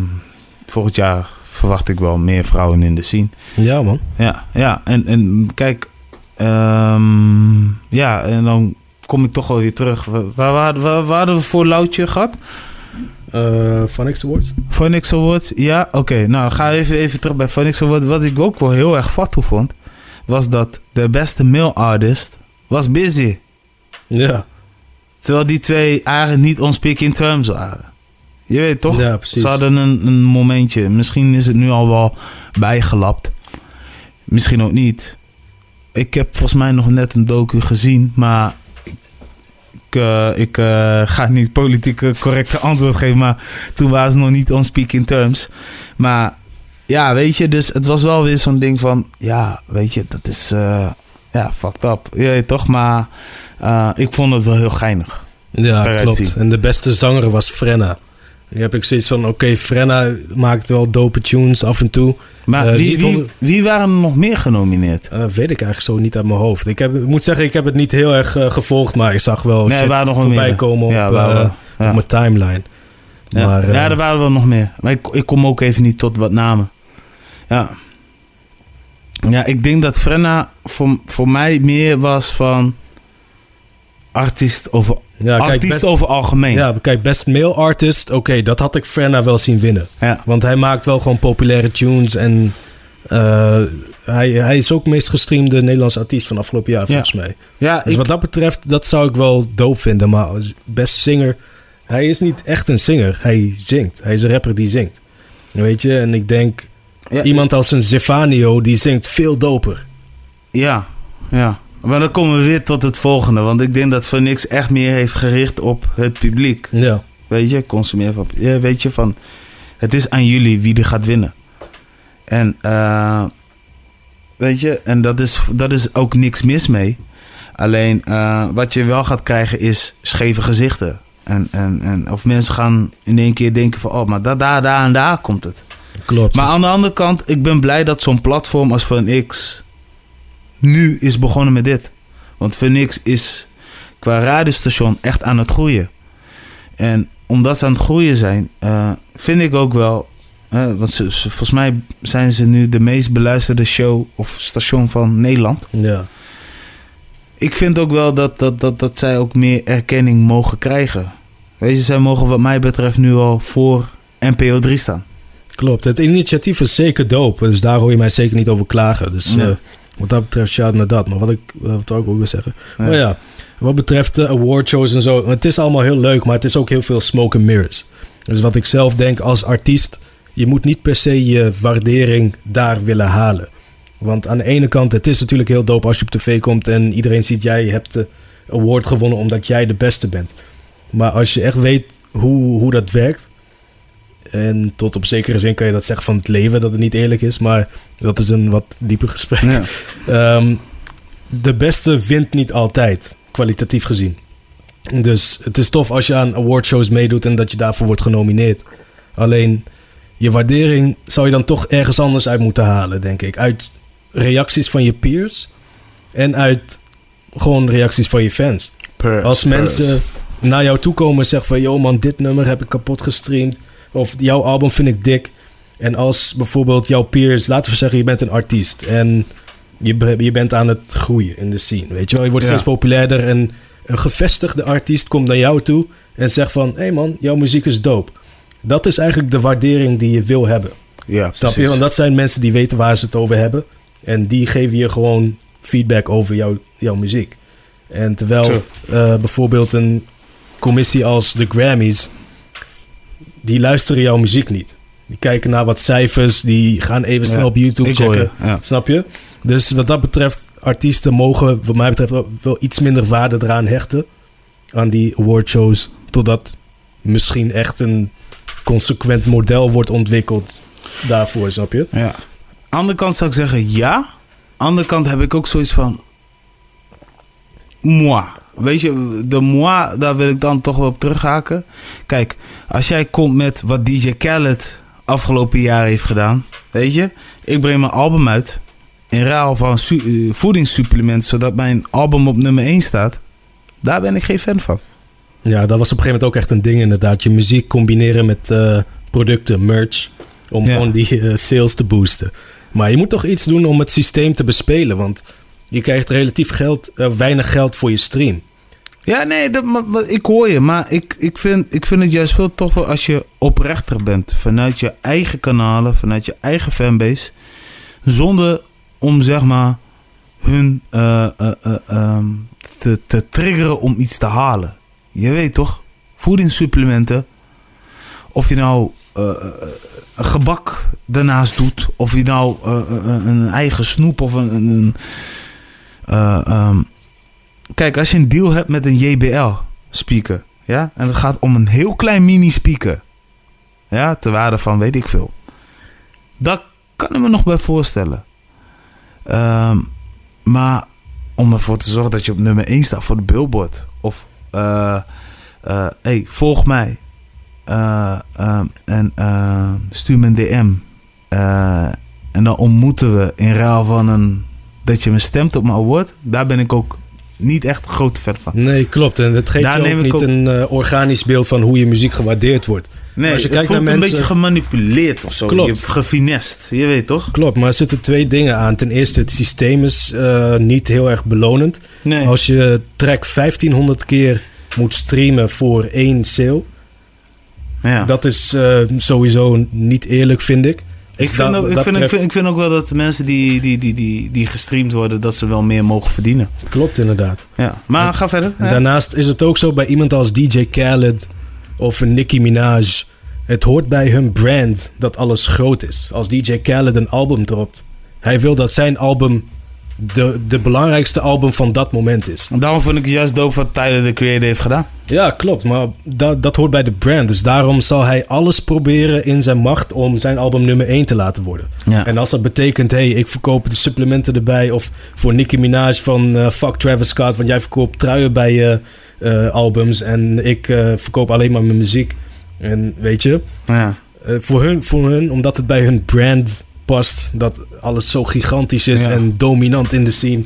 volgend jaar verwacht ik wel meer vrouwen in de scene. Ja man. Ja, ja. En, en kijk, um, ja, en dan kom ik toch wel weer terug. Waar, waar, waar, waar hadden we voor Loutje gehad? Uh, Phonics Awards. Phonics Awards, ja, oké. Nou, ga even, even terug bij Phonics Awards. Wat ik ook wel heel erg fat vond, was dat de beste male artist was Busy. Ja. Terwijl die twee eigenlijk niet on speaking terms waren. Je weet toch? Ja, precies. Ze hadden een, een momentje. Misschien is het nu al wel bijgelapt. Misschien ook niet. Ik heb volgens mij nog net een docu gezien, maar uh, ik uh, ga niet politiek correcte antwoord geven, maar toen waren ze nog niet on speaking terms. Maar ja, weet je, dus het was wel weer zo'n ding van, ja, weet je, dat is, uh, ja, fucked up. Ja, toch, maar ik vond het wel heel geinig. Ja, klopt. En de beste zanger was Frenna. Nu heb ik zoiets van, oké, Frenna maakt wel dope tunes af en toe. Maar uh, wie, wie, wie, waren er nog meer genomineerd? Uh, weet ik eigenlijk zo niet uit mijn hoofd. Ik, heb, ik moet zeggen, ik heb het niet heel erg uh, gevolgd, maar ik zag wel nee, shit nog voorbij meer. komen op, ja, op mijn timeline. Ja. Maar, ja, er waren wel nog meer. Maar ik, ik kom ook even niet tot wat namen. Ja. Ja, ik denk dat Frenna voor, voor mij meer was van artiest over, ja, artiest best, over algemeen. Ja, kijk, best male artist. Oké, dat had ik Frenna wel zien winnen. Ja. Want hij maakt wel gewoon populaire tunes. En uh, hij, hij is ook meest gestreamde Nederlandse artiest van afgelopen jaar, volgens mij. Ja, dus wat dat betreft, dat zou ik wel dope vinden. Maar best singer, hij is niet echt een singer. Hij zingt. Hij is een rapper die zingt. Weet je, en ik denk... iemand als een Zefanio, die zingt veel doper. Ja, ja. Maar dan komen we weer tot het volgende. Want ik denk dat Phoenix echt meer heeft gericht op het publiek. Ja. Weet je, consumeer van. Ja, weet je, van. Het is aan jullie wie die gaat winnen. En, uh, weet je, en dat is, dat is ook niks mis mee. Alleen, uh, wat je wel gaat krijgen is scheve gezichten. En, en, en, of mensen gaan in één keer denken van, oh, maar daar, daar, daar en daar komt het. Klopt. Maar aan de andere kant, ik ben blij dat zo'n platform als X nu is begonnen met dit. Want Phoenix is qua radiostation echt aan het groeien. En omdat ze aan het groeien zijn, uh, vind ik ook wel. Uh, want ze, volgens mij zijn ze nu de meest beluisterde show of station van Nederland. Ja. Ik vind ook wel dat, dat, dat, dat zij ook meer erkenning mogen krijgen. Weet je, zij mogen wat mij betreft nu al voor NPO 3 staan. Klopt, het initiatief is zeker dope. Dus daar hoor je mij zeker niet over klagen. Dus ja. uh, wat dat betreft, shout naar dat. Maar wat ik wat ook wil zeggen. Ja. Maar ja, wat betreft de awardshows en zo. Het is allemaal heel leuk, maar het is ook heel veel smoke and mirrors. Dus wat ik zelf denk als artiest. Je moet niet per se je waardering daar willen halen. Want aan de ene kant, het is natuurlijk heel dope als je op tv komt en iedereen ziet jij hebt de award gewonnen omdat jij de beste bent. Maar als je echt weet hoe, hoe dat werkt, en tot op zekere zin kan je dat zeggen van het leven, dat het niet eerlijk is. Maar dat is een wat dieper gesprek. Ja. Ehm, de beste wint niet altijd, kwalitatief gezien. Dus het is tof als je aan awardshows meedoet en dat je daarvoor wordt genomineerd. Alleen je waardering zou je dan toch ergens anders uit moeten halen, denk ik. Uit reacties van je peers en uit gewoon reacties van je fans. als mensen naar jou toe komen en zeggen van... yo man, dit nummer heb ik kapot gestreamd of jouw album vind ik dik. En als bijvoorbeeld jouw peers, laten we zeggen, je bent een artiest en je, je bent aan het groeien in de scene. Weet je wel, je wordt steeds populairder en een gevestigde artiest komt naar jou toe en zegt van: hé hey man, jouw muziek is dope. Dat is eigenlijk de waardering die je wil hebben. Ja, Snap je? Want dat zijn mensen die weten waar ze het over hebben. En die geven je gewoon feedback over jouw, jouw muziek. En terwijl uh, bijvoorbeeld een commissie als de Grammys die luisteren jouw muziek niet. Die kijken naar wat cijfers, die gaan even snel op YouTube checken. Snap je? Dus wat dat betreft, artiesten mogen, wat mij betreft, wel iets minder waarde eraan hechten. Aan die awardshows. Totdat misschien echt een consequent model wordt ontwikkeld daarvoor, snap je? Ja. Andere kant zou ik zeggen ja. Andere kant heb ik ook zoiets van. Moi. Weet je, de moi, daar wil ik dan toch wel op terughaken. Kijk, als jij komt met wat DJ Khaled afgelopen jaar heeft gedaan. Weet je, ik breng mijn album uit. In ruil van uh, voedingssupplementen, zodat mijn album op nummer 1 staat. Daar ben ik geen fan van. Ja, dat was op een gegeven moment ook echt een ding inderdaad. Je muziek combineren met uh, producten, merch. Om gewoon die uh, sales te boosten. Maar je moet toch iets doen om het systeem te bespelen. Want je krijgt relatief geld, uh, weinig geld voor je stream. Ja, nee, dat, ik hoor je. Maar ik, ik, vind, ik vind het juist veel toffer als je oprechter bent. Vanuit je eigen kanalen, vanuit je eigen fanbase. Zonder om zeg maar hun uh, uh, te, te triggeren om iets te halen. Je weet toch? Voedingssupplementen. Of je nou een gebak daarnaast doet. Of je nou een eigen snoep of een, een uh, um, kijk, als je een deal hebt met een JBL-speaker, ja, en het gaat om een heel klein mini-speaker, ja, te waarde van weet ik veel. Dat kan ik me nog bij voorstellen. Um, maar om ervoor te zorgen dat je op nummer 1 staat voor de billboard. Of, uh, hey, volg mij. Uh, en stuur me een DM. en dan ontmoeten we in ruil van een, dat je me stemt op mijn award. Daar ben ik ook niet echt grote fan van. Nee, klopt. En het geeft Daar je ook niet een organisch beeld van hoe je muziek gewaardeerd wordt. Nee, als je het kijkt voelt naar mensen, een beetje gemanipuleerd of zo. Klopt. Je hebt gefinest, je weet toch? Klopt, maar er zitten twee dingen aan. Ten eerste, het systeem is uh, niet heel erg belonend. Nee. Als je track 1500 keer moet streamen voor één sale... Ja. Dat is uh, sowieso niet eerlijk, vind ik. Ik, dus vind ook, ik, vind, ik, vind, ik vind ook wel dat de mensen die, die, die, die, die gestreamd worden, dat ze wel meer mogen verdienen. Klopt inderdaad. Ja, maar ga verder. Daarnaast is het ook zo bij iemand als DJ Khaled of Nicki Minaj. Het hoort bij hun brand dat alles groot is. Als DJ Khaled een album dropt, hij wil dat zijn album de, de belangrijkste album van dat moment is. Daarom vond ik het juist dope wat Tyler de Creator heeft gedaan. Ja, klopt. Maar dat, dat hoort bij de brand. Dus daarom zal hij alles proberen in zijn macht om zijn album nummer 1 te laten worden. Ja. En als dat betekent, hey, ik verkoop de supplementen erbij. Of voor Nicki Minaj van uh, fuck Travis Scott, want jij verkoopt truien bij je uh, albums. En ik uh, verkoop alleen maar mijn muziek. En weet je, ja. voor, hun, voor hun, omdat het bij hun brand past, dat alles zo gigantisch is en dominant in de scene,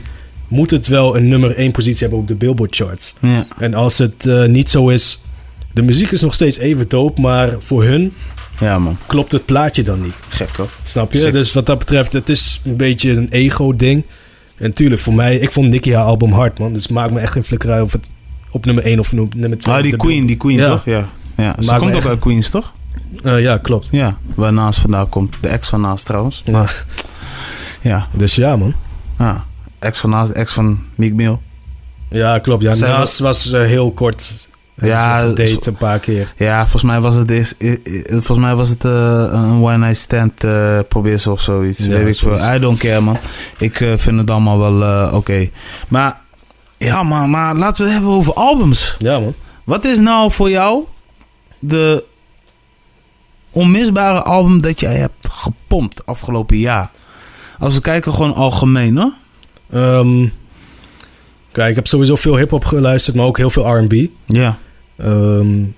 moet het wel een nummer 1 positie hebben op de Billboard charts. Ja. En als het uh, niet zo is, de muziek is nog steeds even dope, maar voor hun ja, man. klopt het plaatje dan niet. Gek hoor. Snap je? Dus wat dat betreft, het is een beetje een ego-ding. En tuurlijk, voor mij, ik vond Nicky haar album hard, man. Dus maakt me echt geen flikker uit of het op nummer 1 of nummer 2. Ah, die Queen, die Queen toch? Ja. ja. Ze komt ook uit Queens, toch? Uh, ja, klopt. Ja, waar naast vandaan komt. De ex van naast trouwens. Maar, ja. Dus ja, man. Ja. Ex van naast, ex van Meek Mill. Ja, klopt. Ja, naast was uh, heel kort. Ja, date een paar keer. Ja, volgens mij was het, is, volgens mij was het uh, een one night stand uh, probeer ze of zoiets. Ja, Weet ik veel. I don't care, man. Ik vind het allemaal wel oké. Okay. Maar ja, man, maar laten we het hebben over albums. Ja, man. Wat is nou voor jou de onmisbare album dat jij hebt gepompt afgelopen jaar? Als we kijken gewoon algemeen, hoor. Um, kijk, ik heb sowieso veel hip-hop geluisterd, maar ook heel veel RB. Ja. Um,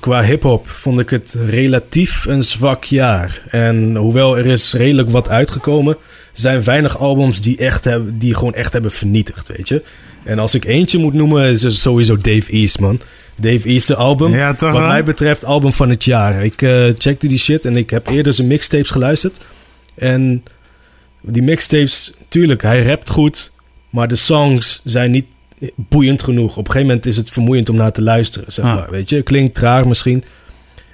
qua hip-hop vond ik het relatief een zwak jaar. En hoewel er is redelijk wat uitgekomen, zijn weinig albums die, echt hebben, die gewoon echt hebben vernietigd, weet je. En als ik eentje moet noemen, is het sowieso Dave East, man. Dave East's album. Ja, toch, wat mij betreft, album van het jaar. Ik uh, checkte die shit en ik heb eerder zijn mixtapes geluisterd. En die mixtapes, tuurlijk, hij rapt goed. Maar de songs zijn niet boeiend genoeg. Op een gegeven moment is het vermoeiend om naar te luisteren, zeg ah. maar. Weet je, klinkt traag misschien.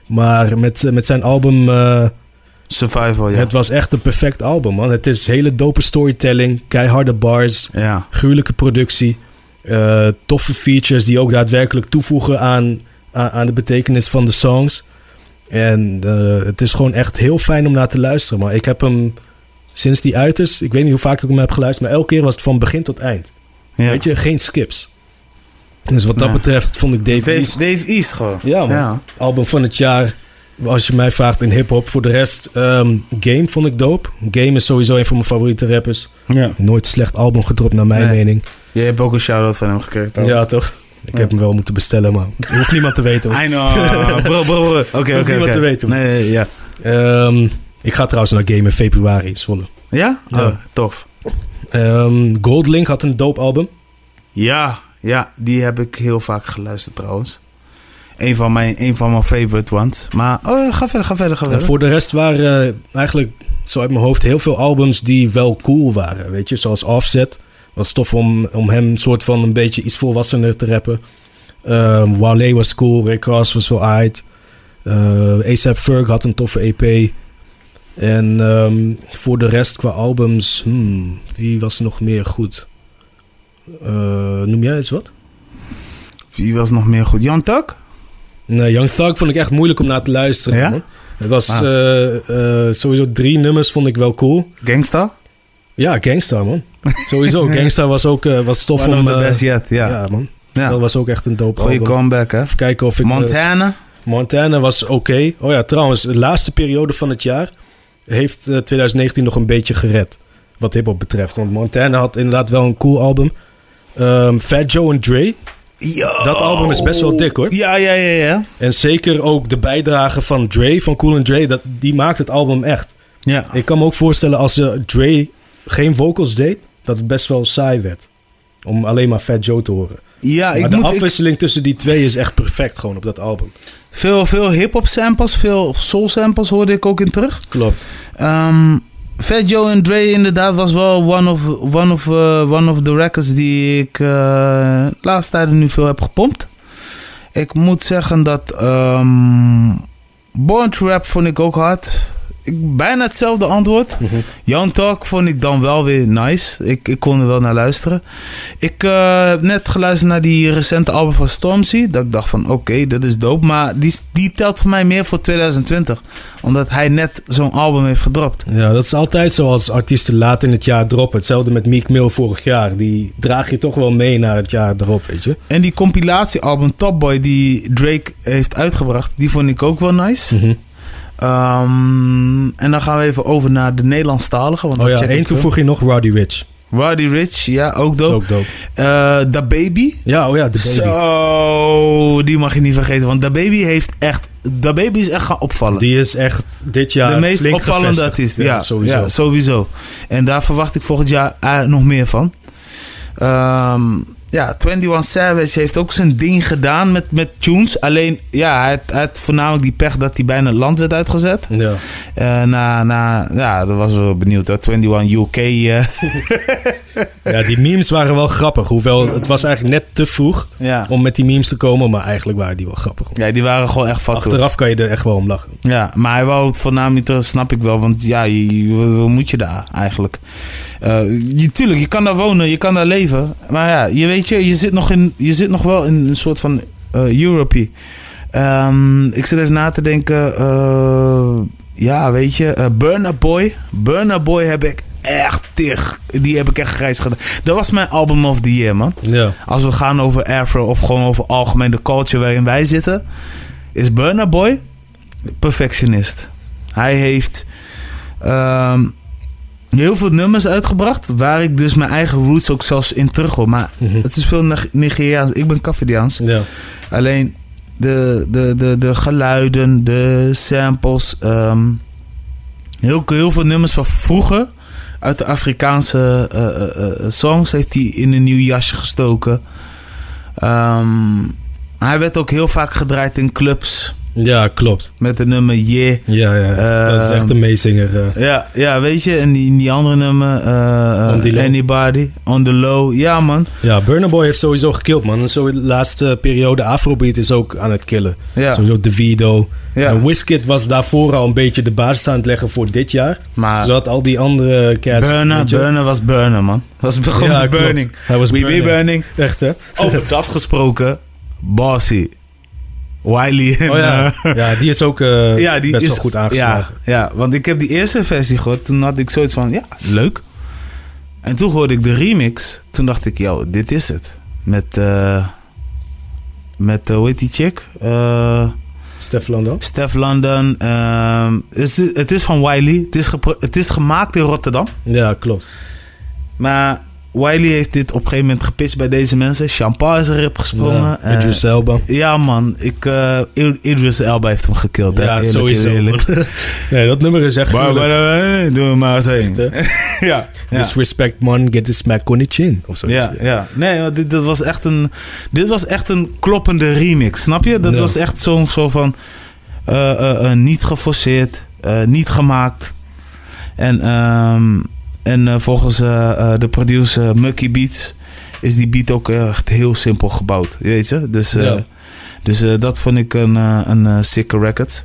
Maar met, met zijn album... Uh, Survival, ja. Het was echt een perfect album, man. Het is hele dope storytelling, keiharde bars, ja. gruwelijke productie. Uh, toffe features die ook daadwerkelijk toevoegen aan, aan, de betekenis van de songs. En uh, het is gewoon echt heel fijn om naar te luisteren. Maar ik heb hem sinds die uit is, ik weet niet hoe vaak ik hem heb geluisterd, maar elke keer was het van begin tot eind. Ja. Weet je, geen skips. Dus wat dat betreft vond ik Dave, Dave East... Dave East gewoon. Ja, man. Ja. Album van het jaar als je mij vraagt in hip-hop. Voor de rest, um, Game vond ik dope. Game is sowieso een van mijn favoriete rappers. Ja. Nooit een slecht album gedropt, naar mijn mening. Je hebt ook een shout-out van hem gekregen, toch? Ja, toch? Ik heb hem wel moeten bestellen, maar hoeft niemand te weten. Hoor. I know. bro, bro, Oké, oké, oké. niemand te weten. Nee, ja. Um, ik ga trouwens naar Game in februari in Zwolle. Ja? ja. Oh, tof. Um, Goldlink had een dope album. Ja, ja, die heb ik heel vaak geluisterd trouwens een van mijn, een van mijn favorite ones. Maar oh, ga verder, ga verder, ga verder. voor de rest waren uh, eigenlijk zo uit mijn hoofd heel veel albums die wel cool waren. Weet je, zoals Offset. Was tof om, om hem soort van een beetje iets volwassener te rappen. Um, Wale was cool, Rick Ross was wel uit. Uh, ASAP Ferg had een toffe EP. En um, voor de rest qua albums, hmm, wie was nog meer goed? Uh, noem jij eens wat? Wie was nog meer goed? Jan Tak? Nee, Young Thug vond ik echt moeilijk om naar te luisteren. Ja? Het was ah. uh, uh, sowieso drie nummers vond ik wel cool. Gangsta? Ja, Gangsta man. Sowieso, Gangsta was ook uh, was tof One om... the best yet, ja. Ja man. Ja. Dat was ook echt een dope Goeie comeback hè. Even kijken of ik... Montana? Montana was oké. Oh ja, trouwens, de laatste periode van het jaar heeft 2019 nog een beetje gered. wat hip-hop betreft. Want Montana had inderdaad wel een cool album. Um, Fat Joe en Dre. Dat album is best wel dik hoor. Ja, ja, ja, ja. En zeker ook de bijdrage van Dre, van Cool and Dre, dat, die maakt het album echt. Ja. Ik kan me ook voorstellen als uh, Dre geen vocals deed, dat het best wel saai werd. Om alleen maar Fat Joe te horen. Ja, maar ik de moet, afwisseling tussen die twee is echt perfect gewoon op dat album. Veel, veel hip-hop samples, veel soul samples hoorde ik ook in terug. Klopt. Um, Fat Joe en Dre inderdaad was wel one of, one of, uh, one of the records die ik uh, laatste tijden nu veel heb gepompt. Ik moet zeggen dat um, Born to Rap vond ik ook hard ik, bijna hetzelfde antwoord. Mm Young Talk vond ik dan wel weer nice. Ik, ik kon er wel naar luisteren. Ik uh, heb net geluisterd naar die recente album van Stormzy. Dat ik dacht van oké, dat is dope. Maar die, die telt voor mij meer voor 2020. Omdat hij net zo'n album heeft gedropt. Ja, dat is altijd zo als artiesten laat in het jaar droppen. Hetzelfde met Meek Mill vorig jaar. Die draag je toch wel mee naar het jaar erop, weet je. En die compilatiealbum Top Boy die Drake heeft uitgebracht. Die vond ik ook wel nice. Mm Um, en dan gaan we even over naar de Nederlandstalige. Want oh ja, één toevoeg je nog Roddy Rich. Roddy Rich, ja, ook dope. Ook dope. Uh, da Baby. Ja, oh ja, The Baby. Zo, die mag je niet vergeten. Want Da Baby heeft echt... Da Baby is echt gaan opvallen. Die is echt dit jaar De meest opvallende artiest. Ja, ja, sowieso. ja, sowieso. En daar verwacht ik volgend jaar uh, nog meer van. Um, ja, 21 Savage heeft ook zijn ding gedaan met, met tunes. Alleen, ja, hij had, hij had voornamelijk die pech dat hij bijna het land werd uitgezet. Ja. Uh, na, na, ja, dat was wel benieuwd. Hoor. 21 UK. Uh. ja, die memes waren wel grappig. Hoewel, het was eigenlijk net te vroeg ja. om met die memes te komen. Maar eigenlijk waren die wel grappig. Ja, die waren gewoon echt fucking. Achteraf kan je er echt wel om lachen. Ja, maar hij wou het voornamelijk snap ik wel. Want ja, je, wat moet je daar eigenlijk? Uh, je, tuurlijk, je kan daar wonen, je kan daar leven. Maar ja, je weet je, je zit nog, in, je zit nog wel in een soort van uh, Europie. Um, ik zit even na te denken. Uh, ja, weet je, uh, Burner Boy. Burner Boy heb ik echt tig. Die heb ik echt grijs gedaan. Dat was mijn album of the year, man. Ja. Als we gaan over Afro of gewoon over algemeen de culture waarin wij zitten, is Burner Boy perfectionist. Hij heeft. Um, heel veel nummers uitgebracht. Waar ik dus mijn eigen roots ook zelfs in terug hoor. Maar Mhm. het is veel Nigeriaans. Ik ben Cafediaans. Ja. Alleen de, de, de, de geluiden, de samples. ehm, heel, heel veel nummers van vroeger. Uit de Afrikaanse eh, eh, eh, songs heeft hij in een nieuw jasje gestoken. Ehm, hij werd ook heel vaak gedraaid in clubs. Ja, klopt. Met de nummer Yeah. Ja, ja. dat is echt een meezinger. eh. Ja, ja, weet je, en die, die andere nummer, eh, On the Low. Anybody, On the Low, ja man. Ja, Burner Boy heeft sowieso gekild, man. En zo de laatste periode Afrobeat is ook aan het killen. Ja, Sowieso Davido. ja. En Wizkid was daarvoor al een beetje de basis aan het leggen voor dit jaar. maar Zodat al die andere cats... Burner, Burner was Burner man. Was Ja, klopt. Burning. Hij was We burning. Burning. Echt, hè? Over dat gesproken, Bossy, Wiley en... Oh ja, eh, ja die is ook eh, ja, die best is wel goed aangeslagen. Ja, ja, want ik heb die eerste versie gehoord. Toen had ik zoiets van, ja, leuk. En toen hoorde ik de remix. Toen dacht ik, yo, dit is het. Met, eh met hoe heet die chick? Eh Stef London. Stef London. ehm, het, is, het is van Wiley. Het is, het is gemaakt in Rotterdam. Ja, klopt. Maar Wiley heeft dit op een gegeven moment gepitcht bij deze mensen. Champagne is erop gesprongen. Ja, Eh, Idris Elba. ja, man. Ik, eh, I- Idris Elba heeft hem gekild. hè. Ja, Eerlijk, sowieso. eerlijk. nee, dat nummer is echt Maar, maar, eh, doe hem maar eens heen. ja. Ja. Disrespect man, get the smack on the chin. Of zo. Ja, ja. Nee, dit, dit was echt een, dit was echt een kloppende remix, snap je? Dat was echt zo'n zo van eh, eh, eh, niet geforceerd, eh, niet gemaakt. En, ehm, en eh, volgens eh, eh, de producer Mucky Beats is die beat ook echt heel simpel gebouwd, weet je? Dus, Ja. dus dat vond ik een, een sikke record.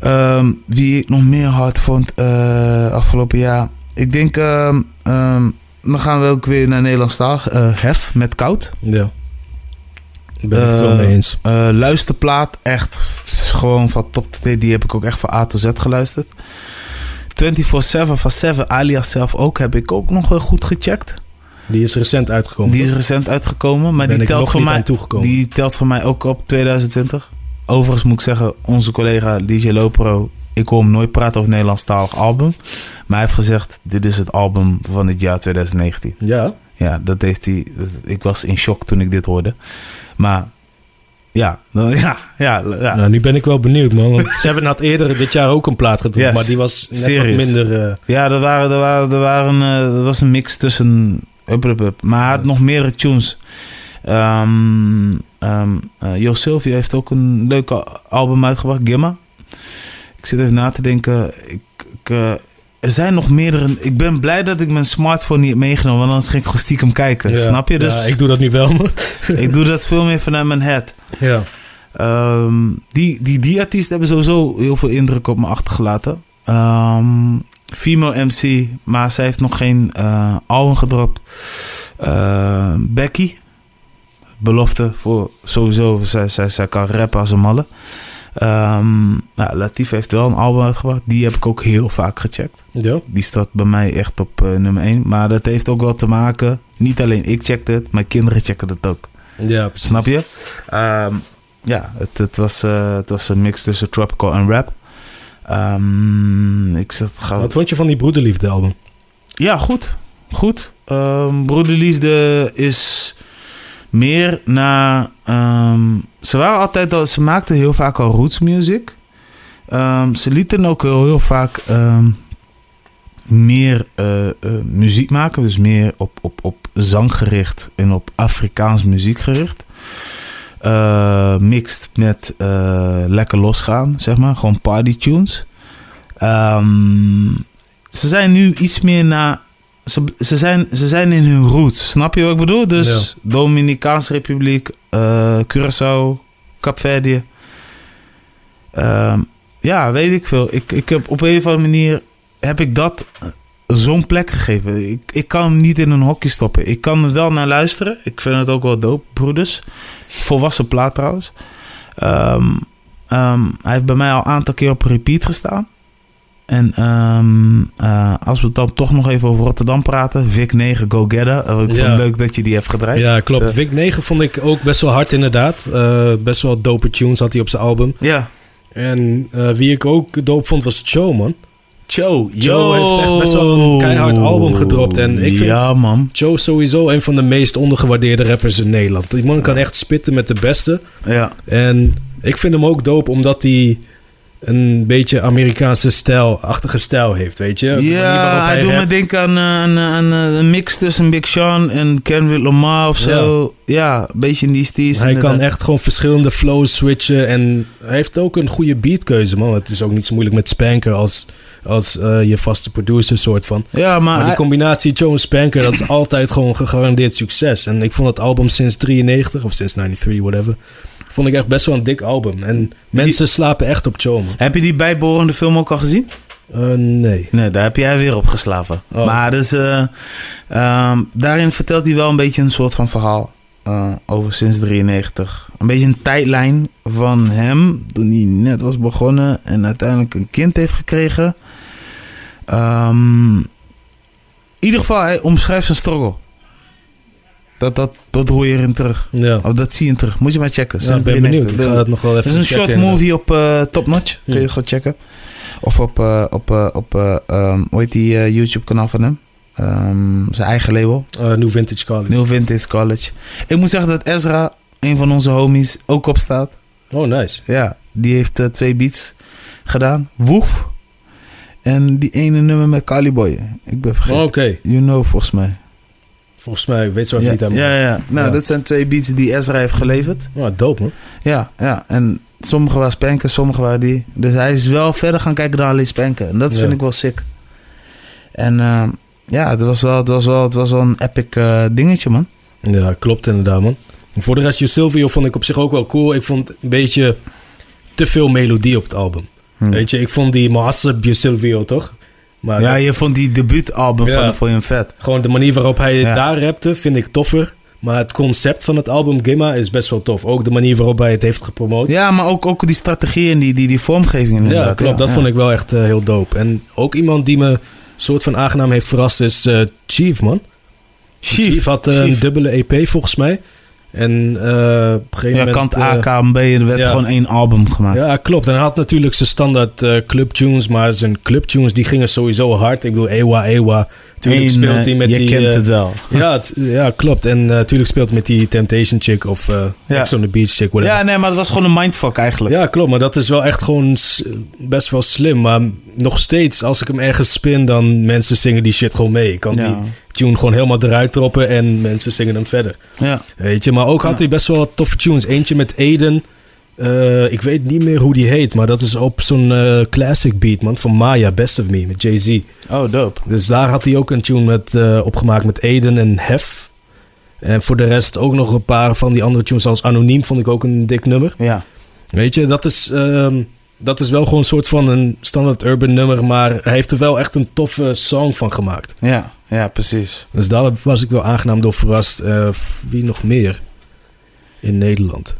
Ehm, wie ik nog meer hard vond eh, afgelopen jaar. Ik denk, ehm, ehm, dan gaan we ook weer naar Nederlandstaal. eh Hef met Koud. Ja. Ik ben het Eh, wel mee eens. Luisterplaat, echt het gewoon van top tot teen. Die heb ik ook echt van A tot Z geluisterd. 24-7 van 7 alias zelf ook, heb ik ook nog wel goed gecheckt. Die is recent uitgekomen. Die is recent uitgekomen, maar die telt, voor mij, die telt voor mij ook op 2020. Overigens moet ik zeggen, onze collega DJ Lopro ik hoor hem nooit praten over Nederlandstalig album. Maar hij heeft gezegd, dit is het album van het jaar 2019. Ja? Ja, dat heeft hij... Ik was in shock toen ik dit hoorde. Maar ja, ja, ja, ja. Nou, nu ben ik wel benieuwd, man. Want Seven had eerder dit jaar ook een plaat gedropt, maar die was net wat minder... Uh... Ja, er, waren, er, waren, er, waren, uh, er was een mix tussen... Up, up, up. Maar hij had nog meerdere tunes. Um, um, uh, Jo Sylvia heeft ook een leuk album uitgebracht, Gimma. Ik zit even na te denken. Ik, ik er zijn nog meerdere. Ik ben blij dat ik mijn smartphone niet heb meegenomen, want anders ging ik gewoon stiekem kijken. Snap je? Dus, ja, ik doe dat nu wel, ik doe dat veel meer vanuit mijn head. Ja. Um, die, die, die artiesten hebben sowieso heel veel indruk op me achtergelaten. Um, female MC, maar zij heeft nog geen uh, album gedropt. Uh, Becky, belofte voor sowieso. Zij, zij, zij kan rappen als een malle. Um, nou, Latif heeft wel een album uitgebracht. Die heb ik ook heel vaak gecheckt. Ja. Die staat bij mij echt op uh, nummer 1. Maar dat heeft ook wel te maken. Niet alleen ik checkte het, mijn kinderen checken het ook. Ja, precies. Snap je? Um, ja, het, het, was, uh, het was een mix tussen tropical en rap. Um, ik zat gauw... Wat vond je van die Broederliefde album? Ja, goed. Goed. Broederliefde is meer naar. Um, ze waren altijd al. Ze maakten heel vaak al roots music. Um, ze lieten ook heel, vaak um, meer uh, uh, muziek maken. Dus meer op, op, op zang gericht en op Afrikaans muziek gericht. Uh, mixed met lekker losgaan, zeg maar. Gewoon party tunes. ze zijn nu iets meer naar ze, ze, zijn, ze zijn in hun roots. Snap je wat ik bedoel? Dus ja. Dominicaanse Republiek, uh, Curaçao, Capverdië. Uh, ja, weet ik veel. Ik, ik heb op een of andere manier heb ik dat zo'n plek gegeven. Ik, ik kan hem niet in een hokje stoppen. Ik kan er wel naar luisteren. Ik vind het ook wel dope, broeders. Volwassen plaat trouwens. Um, um, hij heeft bij mij al een aantal keer op repeat gestaan. En um, uh, als we dan toch nog even over Rotterdam praten. Vic 9 Go Getter. Uh, ik ja. vond het leuk dat je die hebt gedraaid. Ja, klopt. Dus, uh, Vic 9 vond ik ook best wel hard inderdaad. best wel dope tunes had hij op zijn album. Ja. En wie ik ook dope vond was Cho, man. Cho, Joe heeft echt best wel een keihard album gedropt. En ik vind ja, man. Joe sowieso een van de meest ondergewaardeerde rappers in Nederland. Die man kan echt spitten met de beste. Ja. En ik vind hem ook dope omdat hij een beetje Amerikaanse stijl-achtige stijl heeft, weet je? Ja, hij, hij doet me denken aan, aan, aan, een mix tussen Big Sean en Kendrick Lamar of zo. Ja, ja een beetje in die stijl. Hij kan echt gewoon verschillende flows switchen en hij heeft ook een goede beatkeuze, man. Het is ook niet zo moeilijk met Spanker als, als uh, je vaste producer soort van. Ja, maar, maar die combinatie Joe en Spanker, dat is altijd gewoon gegarandeerd succes. En ik vond het album sinds 93 of sinds 93, whatever vond ik echt best wel een dik album. En mensen slapen echt op Cho, Heb je die bijbehorende film ook al gezien? Uh, nee. Nee, daar heb jij weer op geslapen. Oh. Maar dus, uh, uh, daarin vertelt hij wel een beetje een soort van verhaal. Uh, over sinds 93. Een beetje een tijdlijn van hem toen hij net was begonnen en uiteindelijk een kind heeft gekregen. Um, in ieder geval, hij omschrijft zijn struggle. Dat, dat, dat hoor je erin terug. Ja. Of dat zie je in terug. Moet je maar checken. Ja, ben benieuwd. Ik ga het nog wel even Het is een short movie op uh, Top Notch. Kun je gewoon checken. Of op, uh, op, uh, op um, hoe heet die YouTube kanaal van hem? Um, zijn eigen label. New Vintage College. New Vintage College. Ik moet zeggen dat Ezra, een van onze homies, ook op staat. Oh, nice. Ja, die heeft twee beats gedaan. Woef. En die ene nummer met Caliboy. Ik ben vergeten. Oh, Oké. Okay. You know, volgens mij. Volgens mij, weet zo ja, niet aan Ja, ja. Nou, ja. dat zijn twee beats die Ezra heeft geleverd. Ja, dope man. Ja, ja. En sommige waren Spanken, sommige waren die. Dus hij is wel verder gaan kijken dan alleen Spanken. En dat ja. vind ik wel sick. En uh, ja, het was, wel, het, was wel, het was wel een epic uh, dingetje, man. Ja, klopt inderdaad, man. En voor de rest, Silvio vond ik op zich ook wel cool. Ik vond een beetje te veel melodie op het album. Hmm. Weet je, ik vond die Maasab Silvio, toch? Maar ja, je vond die debuutalbum ja, van vond je hem vet. Gewoon de manier waarop hij ja. daar rapte, vind ik toffer. Maar het concept van het album Gimma is best wel tof. Ook de manier waarop hij het heeft gepromoot. Ja, maar ook, ook die strategie en die, die, die vormgeving inderdaad. Ja, klopt. dat vond ik wel echt uh, heel dope. En ook iemand die me soort van aangenaam heeft verrast is uh, Chief, man. Chief. Chief had uh, Chief. een dubbele EP volgens mij. En uh, op een gegeven ja, moment... kant A, K en B. Er werd gewoon één album gemaakt. Ja, klopt. En hij had natuurlijk zijn standaard uh, club tunes. Maar zijn club tunes die gingen sowieso hard. Ik bedoel, Ewa, Ewa. Tuurlijk speelt hij met je die... Je kent het wel. Ja, ja klopt. En natuurlijk speelt hij met die Temptation chick of uh, Ex on the Beach chick. Whatever. Ja, nee, maar het was gewoon een mindfuck eigenlijk. Ja, klopt. Maar dat is wel echt gewoon best wel slim. Maar nog steeds, als ik hem ergens spin, dan mensen zingen die shit gewoon mee. Ik kan die tune gewoon helemaal eruit troppen en mensen zingen hem verder. Ja. Weet je, maar ook had hij best wel wat toffe tunes. Eentje met Aiden. Uh, ik weet niet meer hoe die heet, maar dat is op zo'n uh, classic beat, man. Van Maya, Best of Me, met Jay-Z. Oh, dope. Dus daar had hij ook een tune met, uh, opgemaakt met Aiden en Hef. En voor de rest ook nog een paar van die andere tunes, zoals Anoniem, vond ik ook een dik nummer. Ja. Weet je, dat is, uh, dat is wel gewoon een soort van een standaard urban nummer, maar hij heeft er wel echt een toffe song van gemaakt. Ja, ja, precies. Dus daar was ik wel aangenaam door verrast. Uh, wie nog meer in Nederland?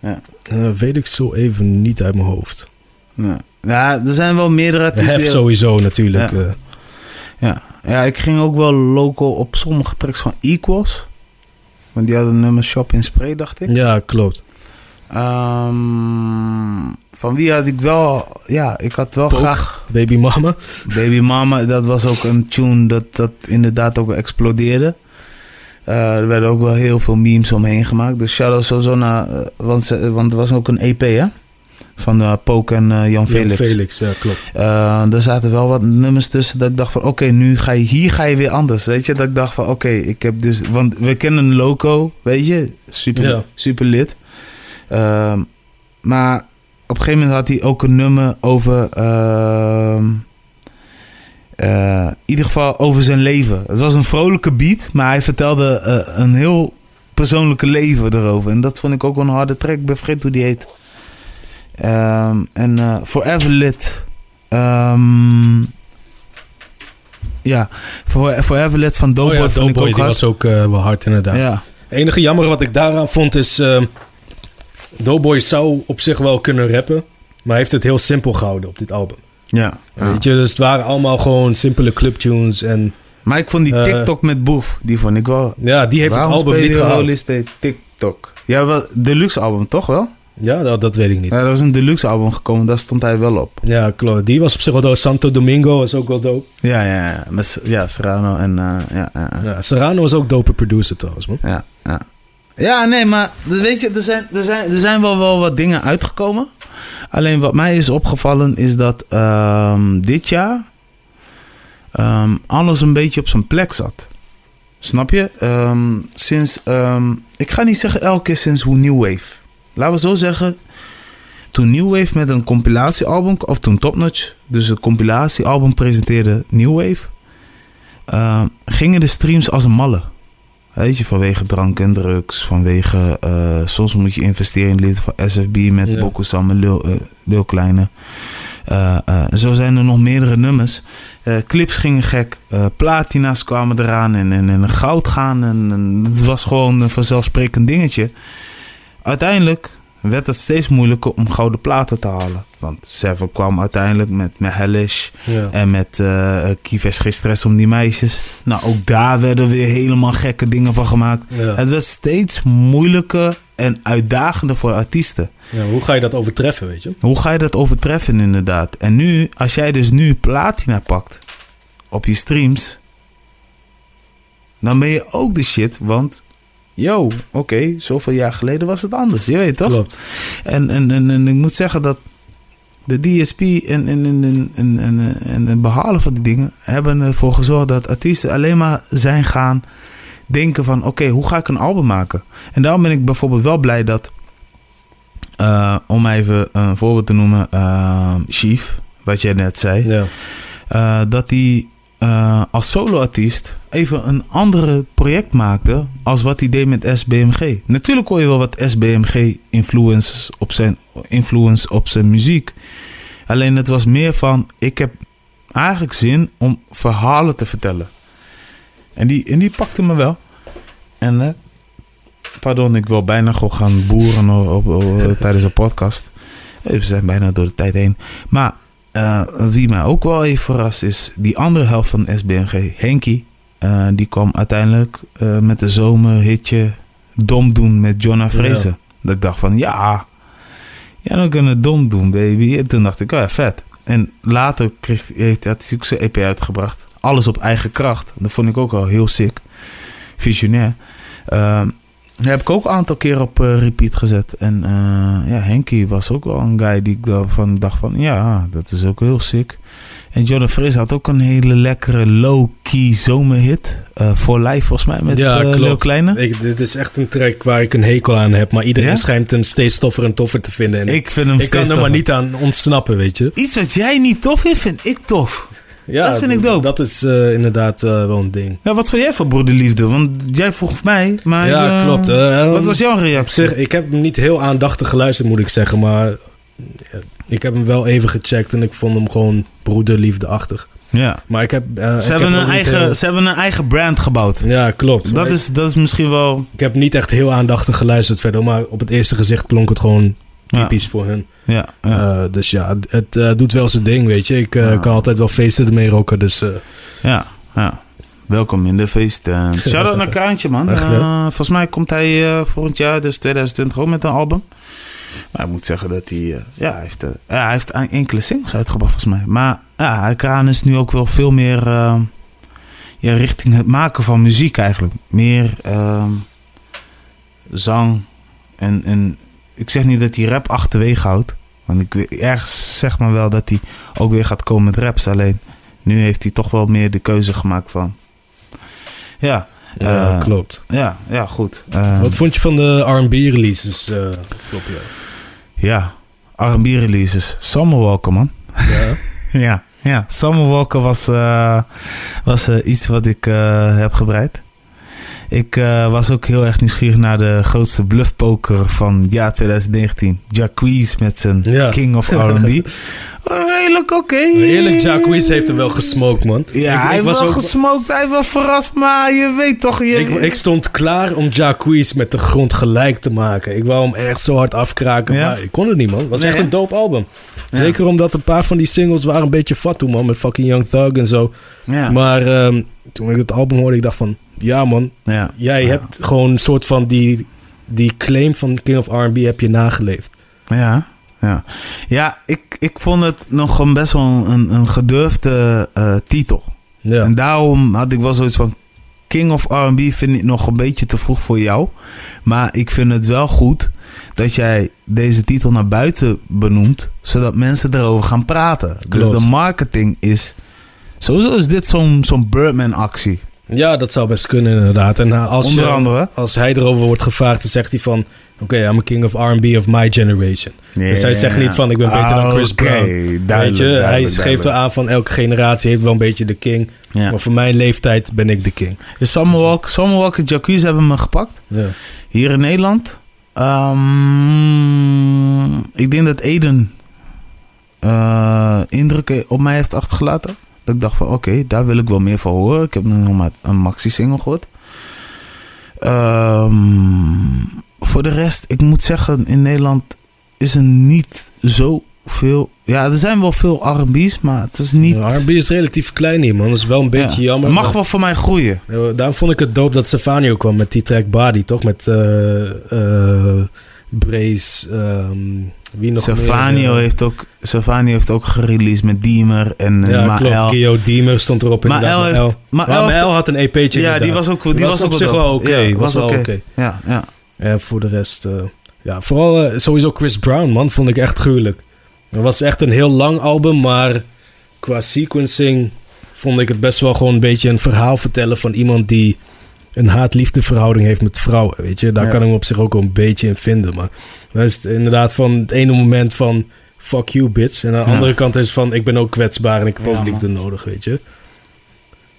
Ja. Uh, weet ik zo even niet uit mijn hoofd. Ja, ja er zijn wel meerdere artiesten. Hef sowieso natuurlijk. Ja. Uh. ja. ja, ik ging ook wel local op sommige tracks van Equals. Want die hadden een nummer Shop in Spray, dacht ik. Ja, klopt. Um, van wie had ik wel... Ja, ik had wel graag... Baby Mama. Baby Mama, dat was ook een tune dat, dat inderdaad ook explodeerde. Uh, er werden ook wel heel veel memes omheen gemaakt. Dus shout-out sowieso naar... Uh, want, ze, want er was ook een EP, hè? Van uh, Poke en Jan, Jan Felix. Felix, ja, klopt. er zaten wel wat nummers tussen dat ik dacht van... Oké, nu ga je... Hier ga je weer anders, weet je? Dat ik dacht van... Oké, ik heb dus... Want we kennen loco, weet je? Super, Ja. super lid. Uh, maar op een gegeven moment had hij ook een nummer over. Uh, uh, in ieder geval over zijn leven. Het was een vrolijke beat, maar hij vertelde uh, een heel persoonlijke leven erover. En dat vond ik ook wel een harde track. Ik ben vergeten hoe die heet. Um, en uh, Forever Lit. Um, ja, Forever Lit van Doughboy oh ja, vond ik ook die hard. was ook wel hard inderdaad. Ja. Het enige jammer wat ik daaraan vond is... Doughboy zou op zich wel kunnen rappen, maar heeft het heel simpel gehouden op dit album. Ja. Weet je, dus het waren allemaal gewoon simpele clubtunes en... Maar ik vond die TikTok uh, met Boef, die vond ik wel... Ja, die heeft het album niet gehaald. TikTok. Ja, wel, deluxe album toch wel? Ja, dat, dat weet ik niet. Ja, er was een deluxe album gekomen, daar stond hij wel op. Ja, klopt. Die was op zich wel dope. Santo Domingo was ook wel dope. Ja, ja, ja. Met, ja Serrano en... Uh, ja, ja. ja, Serrano was ook dope producer trouwens, man. Ja, ja. Ja, nee, maar weet je, er zijn, er zijn, er zijn wel, wel wat dingen uitgekomen. Alleen wat mij is opgevallen is dat um, dit jaar um, alles een beetje op zijn plek zat. Snap je? Um, sinds, ik ga niet zeggen elke keer sinds New Wave. Laten we zo zeggen, toen New Wave met een compilatiealbum, of toen Top Notch, dus een compilatiealbum presenteerde New Wave, gingen de streams als een malle. Weet je, vanwege drank en drugs, vanwege... Uh, soms moet je investeren in lid van SFB met ja. Boko Sam Lil, uh, Lil Kleine. Uh, zo zijn er nog meerdere nummers. clips gingen gek. platina's kwamen eraan en, en, en goud gaan. En, en het was gewoon een vanzelfsprekend dingetje. Uiteindelijk werd het steeds moeilijker om gouden platen te halen. Want Seven kwam uiteindelijk met, ja. en met uh, Kieves Gistress om die meisjes. Nou, ook daar werden weer helemaal gekke dingen van gemaakt. Ja. Het werd steeds moeilijker en uitdagender voor artiesten. Ja, hoe ga je dat overtreffen, weet je? Hoe ga je dat overtreffen, inderdaad? En nu, als jij dus nu platina pakt op je streams, dan ben je ook de shit, want yo, oké, okay, zoveel jaar geleden was het anders. Je weet toch? Klopt. En, en, en, en ik moet zeggen dat de DSP en, en, en, en, en, en, en het behalen van die dingen hebben ervoor gezorgd dat artiesten alleen maar zijn gaan denken van oké, okay, hoe ga ik een album maken? En daarom ben ik bijvoorbeeld wel blij dat, uh, om even een voorbeeld te noemen, uh, Chief, wat jij net zei, ja. uh, dat die uh, als soloartiest even een andere project maakte als wat hij deed met SBMG. Natuurlijk hoor je wel wat SBMG influence op zijn, influence op zijn muziek. Alleen het was meer van, ik heb eigenlijk zin om verhalen te vertellen. En die, en die pakte me wel. En uh, pardon, ik wil bijna gewoon gaan boeren op, op, tijdens de podcast. We zijn bijna door de tijd heen. Maar uh, wie mij ook wel even verrast is die andere helft van SBMG, Henky. Uh, die kwam uiteindelijk uh, met de zomerhitje dom doen met Jonah Fraser. Dat ik dacht van, ja, ja, dan kunnen dom doen, baby. En toen dacht ik, oh ja, vet. En later kreeg, heeft hij ook zijn EP uitgebracht. Alles op eigen kracht. Dat vond ik ook al heel sick. Visionair. Uh, heb ik ook een aantal keer op uh, repeat gezet. En uh, ja, Henky was ook wel een guy die ik daarvan dacht van... Ja, dat is ook heel sick. En Jordan Fris had ook een hele lekkere low-key zomerhit. Uh, voor live volgens mij met ja, Leo Kleine. Ik, dit is echt een track waar ik een hekel aan heb. Maar iedereen schijnt hem steeds toffer en toffer te vinden. En ik vind hem Ik kan er maar niet aan ontsnappen, weet je. Iets wat jij niet tof vindt, vind ik tof. Ja, dat vind ik dope. Dat is uh, inderdaad uh, wel een ding. Ja, wat vind jij van broederliefde? Want jij vroeg mij, maar... Ja, uh, klopt. wat was jouw reactie? Ik, zeg, ik heb hem niet heel aandachtig geluisterd, moet ik zeggen. Maar ik heb hem wel even gecheckt en ik vond hem gewoon broederliefdeachtig. Ja. Maar ik heb... Ze, hebben een eigen, ze hebben een eigen brand gebouwd. Ja, klopt. Dat, is, dat is misschien wel... Ik heb niet echt heel aandachtig geluisterd verder. Maar op het eerste gezicht klonk het gewoon typisch voor hun. Ja. Uh, dus ja, het uh, doet wel zijn ding, weet je. Ik uh, kan altijd wel feesten ermee roken, dus... Ja, ja. Welkom in de feest. Shout-out naar Kraantje, man. Echt, volgens mij komt hij volgend jaar, dus 2020, ook met een album. Maar ik moet zeggen dat hij... ja, hij heeft, ja, hij heeft enkele singles uitgebracht, volgens mij. Maar ja, Kraan is nu ook wel veel meer... ja, richting het maken van muziek eigenlijk. Meer zang en... en ik zeg niet dat hij rap achterwege houdt. Want ik ergens zeg maar wel dat hij ook weer gaat komen met raps. Alleen nu heeft hij toch wel meer de keuze gemaakt van. Ja, ja uh, klopt. Ja, ja goed. Uh, Wat vond je van de RB releases? Uh, klopt, ja, ja RB releases. Summer Walker, man. Ja. ja, ja. Summer Walker was, was iets wat ik heb gedraaid. Ik uh, was ook heel erg nieuwsgierig naar de grootste bluffpoker van jaar 2019. Jacquees met zijn ja. King of R&B. Redelijk oké. Okay. Eerlijk, Jacquees heeft hem wel gesmoked, man. Ja, ik, hij heeft wel ook... gesmoked. Hij was verrast, maar je weet toch... Je... Ik, ik stond klaar om Jacquees met de grond gelijk te maken. Ik wou hem echt zo hard afkraken, ja? maar ik kon het niet, man. Het was echt een dope album. Zeker omdat een paar van die singles waren een beetje fatu, man. Met fucking Young Thug en zo. Ja. Maar um, toen ik het album hoorde, ik dacht van... Ja, man. Ja. Jij hebt gewoon een soort van die, die claim van King of R&B heb je nageleefd. Ja, ja. Ja, ik, ik vond het nog een best wel een, een gedurfde uh, titel. Ja. En daarom had ik wel zoiets van... King of R&B vind ik nog een beetje te vroeg voor jou. Maar ik vind het wel goed dat jij deze titel naar buiten benoemt, zodat mensen erover gaan praten. Dus de marketing is. Sowieso is dit zo'n zo'n Birdman-actie. Ja, dat zou best kunnen inderdaad. En eh, als, Onder andere. als hij erover wordt gevraagd, dan zegt hij van... Oké, okay, I'm a king of R&B of my generation. Yeah. Dus hij zegt niet van, ik ben beter dan Chris okay. Brown. Weet je, hij geeft wel aan van, elke generatie heeft wel een beetje de king. Maar voor mijn leeftijd ben ik de king. Is Summer Walker, Summer Walker Jacquees hebben me gepakt. Hier in Nederland. Um, ik denk dat Eden uh, indruk op mij heeft achtergelaten. Dat ik dacht van oké, okay, daar wil ik wel meer van horen. Ik heb nog maar een maxi-single gehoord. Um, voor de rest, ik moet zeggen, in Nederland is er niet zoveel. Ja, er zijn wel veel RB's, maar het is niet. Ja, RB is relatief klein hier, man. Dat is wel een beetje ja, jammer. Mag wel voor mij groeien. Ja, daarom vond ik het dope dat Stefano kwam met die track Body, toch? Met uh, uh, Brace. Um, wie nog Savanio meer, heeft ook Savanio heeft ook gereleased met Diemer en ja, Mael. klopt. Kio Diemer stond erop in Mael, heeft, Mael. Mael, Mael had een EP'tje. Ja, die was ook die was, op zich wel oké. Okay. Ja, was, was oké. Okay. Ja, ja. En voor de rest, uh, ja, vooral uh, sowieso Chris Brown, man, vond ik echt gruwelijk. Het was echt een heel lang album, maar qua sequencing vond ik het best wel gewoon een beetje een verhaal vertellen van iemand die een haat-liefde verhouding heeft met vrouwen. Weet je, daar ja. kan ik me op zich ook wel een beetje in vinden. Maar dan is het inderdaad van het ene moment van fuck you, bitch. En aan de ja. andere kant is van ik ben ook kwetsbaar en ik heb ook liefde nodig, weet je.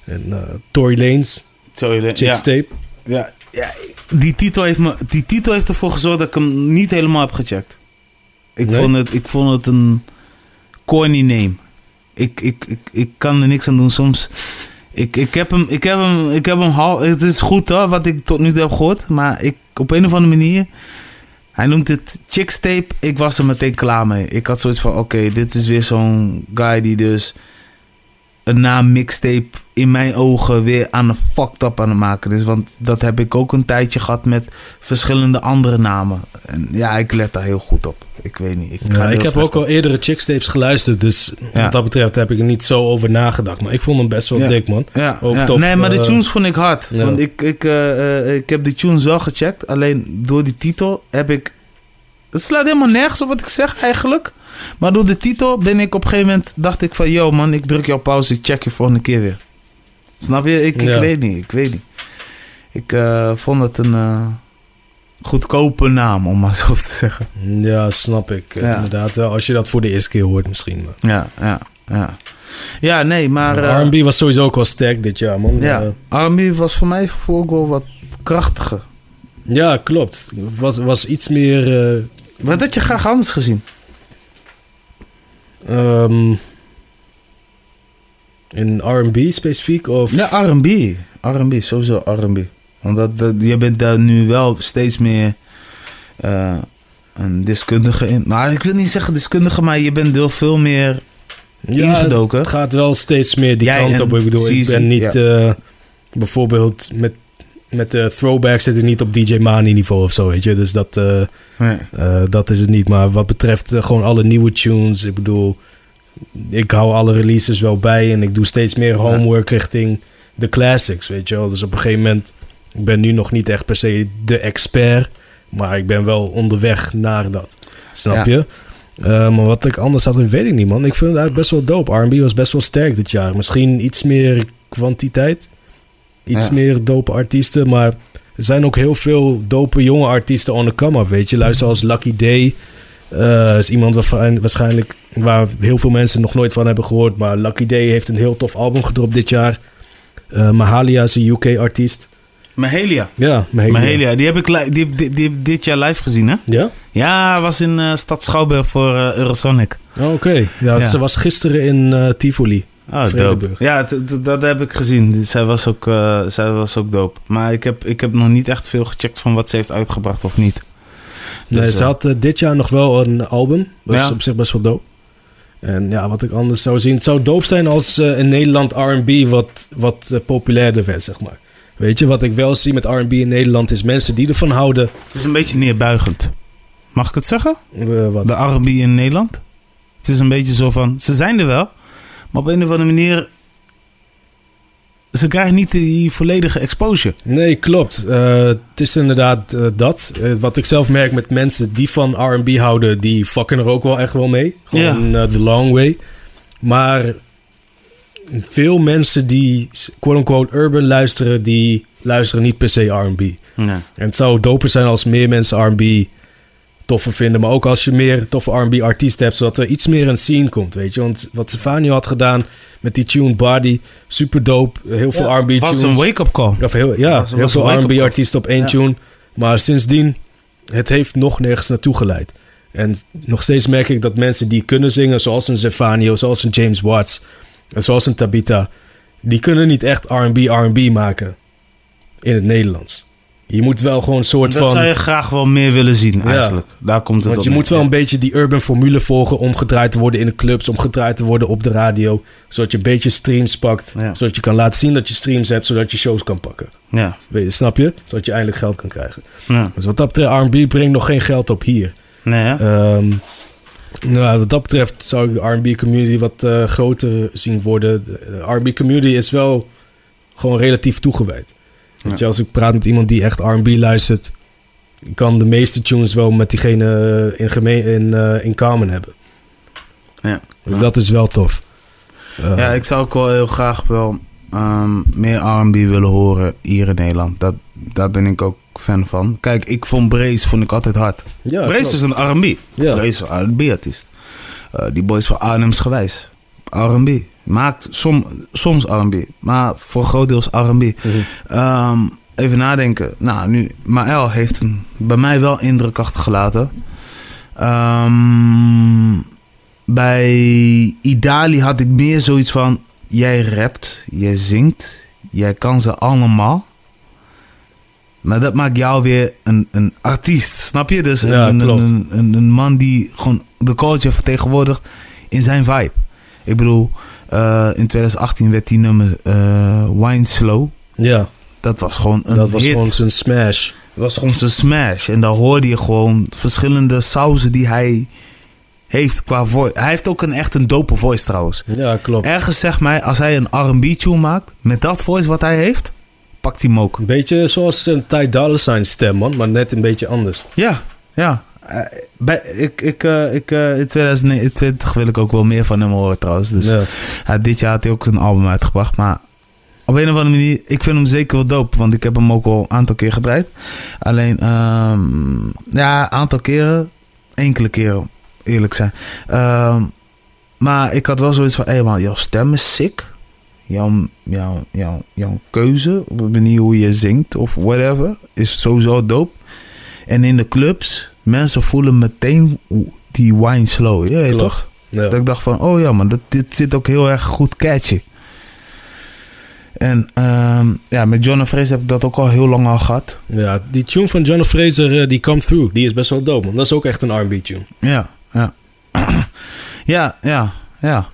En uh, Tory Lanez, Tory La Chicks Tape. Ja, ja, die titel, heeft me, die titel heeft ervoor gezorgd dat ik hem niet helemaal heb gecheckt. Ik, nee? vond, het, ik vond het een corny name. Ik, ik, ik, ik kan er niks aan doen. Soms ik, ik heb hem, ik heb hem, ik heb hem hal. Het is goed hoor, wat ik tot nu toe heb gehoord. Maar ik, op een of andere manier. Hij noemt het Chicks Tape. Ik was er meteen klaar mee. Ik had zoiets van: oké, dit is weer zo'n guy die dus een naam mixtape in mijn ogen weer aan een fucked up aan het maken is. Want dat heb ik ook een tijdje gehad met verschillende andere namen. En ja, ik let daar heel goed op. Ik weet niet. Ik, ja, ik heb ook al eerdere chicktapes geluisterd. Dus wat dat betreft heb ik er niet zo over nagedacht. Maar ik vond hem best wel dik, man. Ja, ook Tof, nee, maar de eh, tunes vond ik hard. Want ik, ik, uh, ik heb de tunes wel gecheckt. Alleen door die titel heb ik... Het slaat helemaal nergens op wat ik zeg eigenlijk. Maar door de titel ben ik op een gegeven moment... dacht ik van... Yo man, ik druk je op pauze. Ik check je volgende keer weer. Snap je? Ik, ik weet niet. Ik weet niet. Ik uh, vond het een uh, goedkope naam, om maar zo te zeggen. Ja, snap ik. Ja. Inderdaad, als je dat voor de eerste keer hoort misschien. Ja, ja, ja. Ja, nee, maar... R&B was sowieso ook wel sterk dit jaar, man. Ja, R&B was voor mij ook wel wat krachtiger. Ja, klopt. Was, was iets meer... Wat had je graag anders gezien? Um, in R&B specifiek? Of? Ja, R&B. R&B, sowieso R&B. Omdat dat, je bent daar nu wel steeds meer uh, een deskundige in. Nou, ik wil niet zeggen deskundige, maar je bent heel veel meer ja, ingedoken. Het gaat wel steeds meer die kant op. Ik bedoel, ik ben niet ja. uh, bijvoorbeeld met, met de throwback zit ik niet op DJ Mani niveau of zo, weet je. Dus dat, uh, nee. dat is het niet. Maar wat betreft gewoon alle nieuwe tunes, ik bedoel ik hou alle releases wel bij en ik doe steeds meer homework richting de classics, weet je wel. Dus op een gegeven moment, ik ben nu nog niet echt per se de expert, maar ik ben wel onderweg naar dat. Snap je? Uh, maar wat ik anders had, weet ik niet, man. Ik vind het eigenlijk best wel dope. R&B was best wel sterk dit jaar. Misschien iets meer kwantiteit. Iets meer dope artiesten. Maar er zijn ook heel veel dope jonge artiesten on the come-up, weet je. Luister als Lucky Day. Uh, is iemand waarvan, waarschijnlijk waar heel veel mensen nog nooit van hebben gehoord. Maar Lucky Day heeft een heel tof album gedropt dit jaar. Uh, Mahalia is een UK-artiest. Mahalia? Ja, Mahalia. Mahalia. Die heb ik die, die, dit jaar live gezien, hè? Ja? Ja, was in uh, Stad Schouwburg voor Eurosonic. Oh, Oké, ja, ze was gisteren in Tivoli. Oh, dope. Ja, dat heb ik gezien. Zij was, ook, zij was ook dope. Maar ik heb, ik heb nog niet echt veel gecheckt van wat ze heeft uitgebracht of niet. Nee, dus, ze had dit jaar nog wel een album. Dat is op zich best wel dope. En ja, wat ik anders zou zien. Het zou dope zijn als uh, in Nederland RB wat, wat uh, populairder werd, zeg maar. Weet je, wat ik wel zie met RB in Nederland is mensen die ervan houden. Het is een beetje neerbuigend. Mag ik het zeggen? Uh, wat? De RB in Nederland. Het is een beetje zo van. Ze zijn er wel. Maar op een of andere manier ze krijgen niet die volledige exposure. Nee, klopt. Uh, het is inderdaad uh, dat. Uh, wat ik zelf merk met mensen die van R&B houden, die fucken er ook wel echt wel mee. Gewoon the long way. Maar veel mensen die quote-unquote urban luisteren, die luisteren niet per se R&B. Nee. En het zou doper zijn als meer mensen R&B toffer vinden. Maar ook als je meer toffe R&B artiesten hebt, zodat er iets meer een scene komt, weet je. Want wat Stefano had gedaan met die tune Body, super dope. Heel veel R&B tunes. was een wake-up call. Of heel, ja, heel veel R&B artiesten op één tune. Maar sindsdien, het heeft nog nergens naartoe geleid. En nog steeds merk ik dat mensen die kunnen zingen, zoals een Zefanio, zoals een James Watts, en zoals een Tabita, die kunnen niet echt R&B R&B maken in het Nederlands. Je moet wel gewoon een soort dat van... Dat zou je graag wel meer willen zien eigenlijk. Daar komt het Want je moet wel een beetje die urban formule volgen... om gedraaid te worden in de clubs, om gedraaid te worden op de radio. Zodat je een beetje streams pakt. Zodat je kan laten zien dat je streams hebt, zodat je shows kan pakken. Ja. Snap je? Zodat je eindelijk geld kan krijgen. Ja. Dus wat dat betreft, R&B brengt nog geen geld op hier. Nee, um, nou, wat dat betreft zou ik de R&B community wat uh, groter zien worden. De R&B community is wel gewoon relatief toegewijd. Weet je, als ik praat met iemand die echt R&B luistert, kan de meeste tunes wel met diegene in, gemeen, in, uh, in common hebben. Ja. Dus dat is wel tof. Uh, ja, ik zou ook wel heel graag wel um, meer R&B willen horen hier in Nederland. Dat, daar ben ik ook fan van. Kijk, ik vond Brace vond ik altijd hard. Ja, Brace is een R&B. Ja. Brace is een R&B-artiest. Uh, die boys van Arnhems gewijs. R&B. Maakt som, soms R&B, maar voor groot deels R&B. Mm -hmm. even nadenken. Nou, nu, Maël heeft een, bij mij wel indruk achtergelaten. Um, bij Idali had ik meer zoiets van... Jij rapt, jij zingt, jij kan ze allemaal. Maar dat maakt jou weer een, een artiest, snap je? Dus ja, een, een, een, een, man die gewoon de culture vertegenwoordigt in zijn vibe. Ik bedoel, in 2018 werd die nummer Wine Slow. Ja. Dat was gewoon een Dat was gewoon zijn smash. Dat was gewoon zijn smash. En daar hoorde je gewoon verschillende sauzen die hij heeft qua voice. Hij heeft ook een echt een dope voice trouwens. Ja, klopt. Ergens zeg mij, als hij een R&B tune maakt, met dat voice wat hij heeft, pakt hij hem ook. Een beetje zoals een Ty Dolla Sign stem, man. Maar net een beetje anders. Ja, ja. Bij, ik, ik, uh, ik, uh, in 2020 wil ik ook wel meer van hem horen trouwens. Dus ja. dit jaar had hij ook een album uitgebracht. Maar op een of andere manier, ik vind hem zeker wel dope. Want ik heb hem ook al een aantal keer gedraaid. Alleen, um, ja, een aantal keren. Enkele keren eerlijk zijn. Uh, maar ik had wel zoiets van, hé man, jouw stem is sick. Jouw, jouw, jouw, jouw keuze, op de manier hoe je zingt of whatever, is sowieso dope. En in de clubs, mensen voelen meteen die wine slow. Ja, toch? Ja. Dat ik dacht van, oh ja man, dat, dit zit ook heel erg goed catchy. En um, ja, met John Fraser heb ik dat ook al heel lang al gehad. Ja, die tune van John Fraser, uh, die Come Through, die is best wel dope. Man. Dat is ook echt een R&B tune. Ja, ja. ja, ja, ja.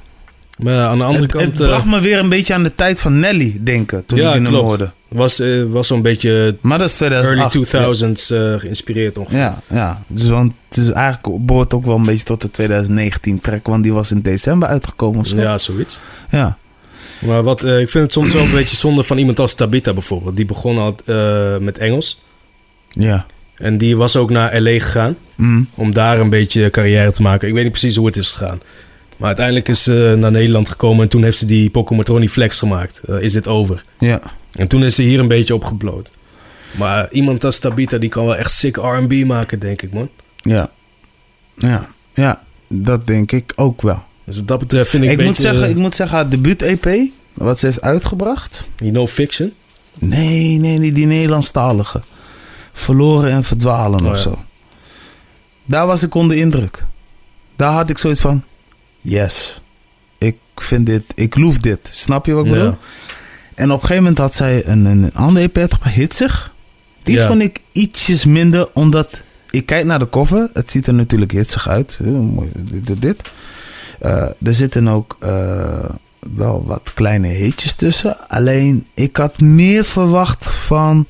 Maar aan de andere het, kant... Het bracht me weer een beetje aan de tijd van Nelly denken, toen ja, ik hem hoorde. Was, uh, was zo'n beetje maar dat is 2008, early 2000s ja. uh, geïnspireerd ongeveer. Ja, ja. Dus want het is eigenlijk behoort ook wel een beetje tot de 2019 track, want die was in december uitgekomen of zo. Ja, zoiets. Ja. Maar wat, uh, ik vind het soms wel een beetje zonde van iemand als Tabita bijvoorbeeld. Die begon al met Engels. Ja. En die was ook naar LA gegaan. Mm. Om daar een beetje carrière te maken. Ik weet niet precies hoe het is gegaan. Maar uiteindelijk is ze naar Nederland gekomen. En toen heeft ze die Pokémon Flex gemaakt. Is het over. Ja. En toen is ze hier een beetje opgebloot. Maar iemand als Tabita die kan wel echt sick R&B maken, denk ik, man. Ja. Ja. Ja, dat denk ik ook wel. Dus wat dat betreft vind ik, ik een moet beetje... Zeggen, ik moet zeggen, haar debuut-EP, wat ze heeft uitgebracht... Die No Fiction? Nee, nee, die, die Nederlandstalige. Verloren en verdwalen oh, of ja. zo. Daar was ik onder indruk. Daar had ik zoiets van... Yes. Ik vind dit... Ik loef dit. Snap je wat ik bedoel? En op een gegeven moment had zij een, een andere EP uitgebracht. Hitzig. Die ja. vond ik ietsjes minder, omdat... Ik kijk naar de cover. Het ziet er natuurlijk hitsig uit. Mooi, dit, dit. Uh, er zitten ook uh, wel wat kleine hitjes tussen. Alleen ik had meer verwacht van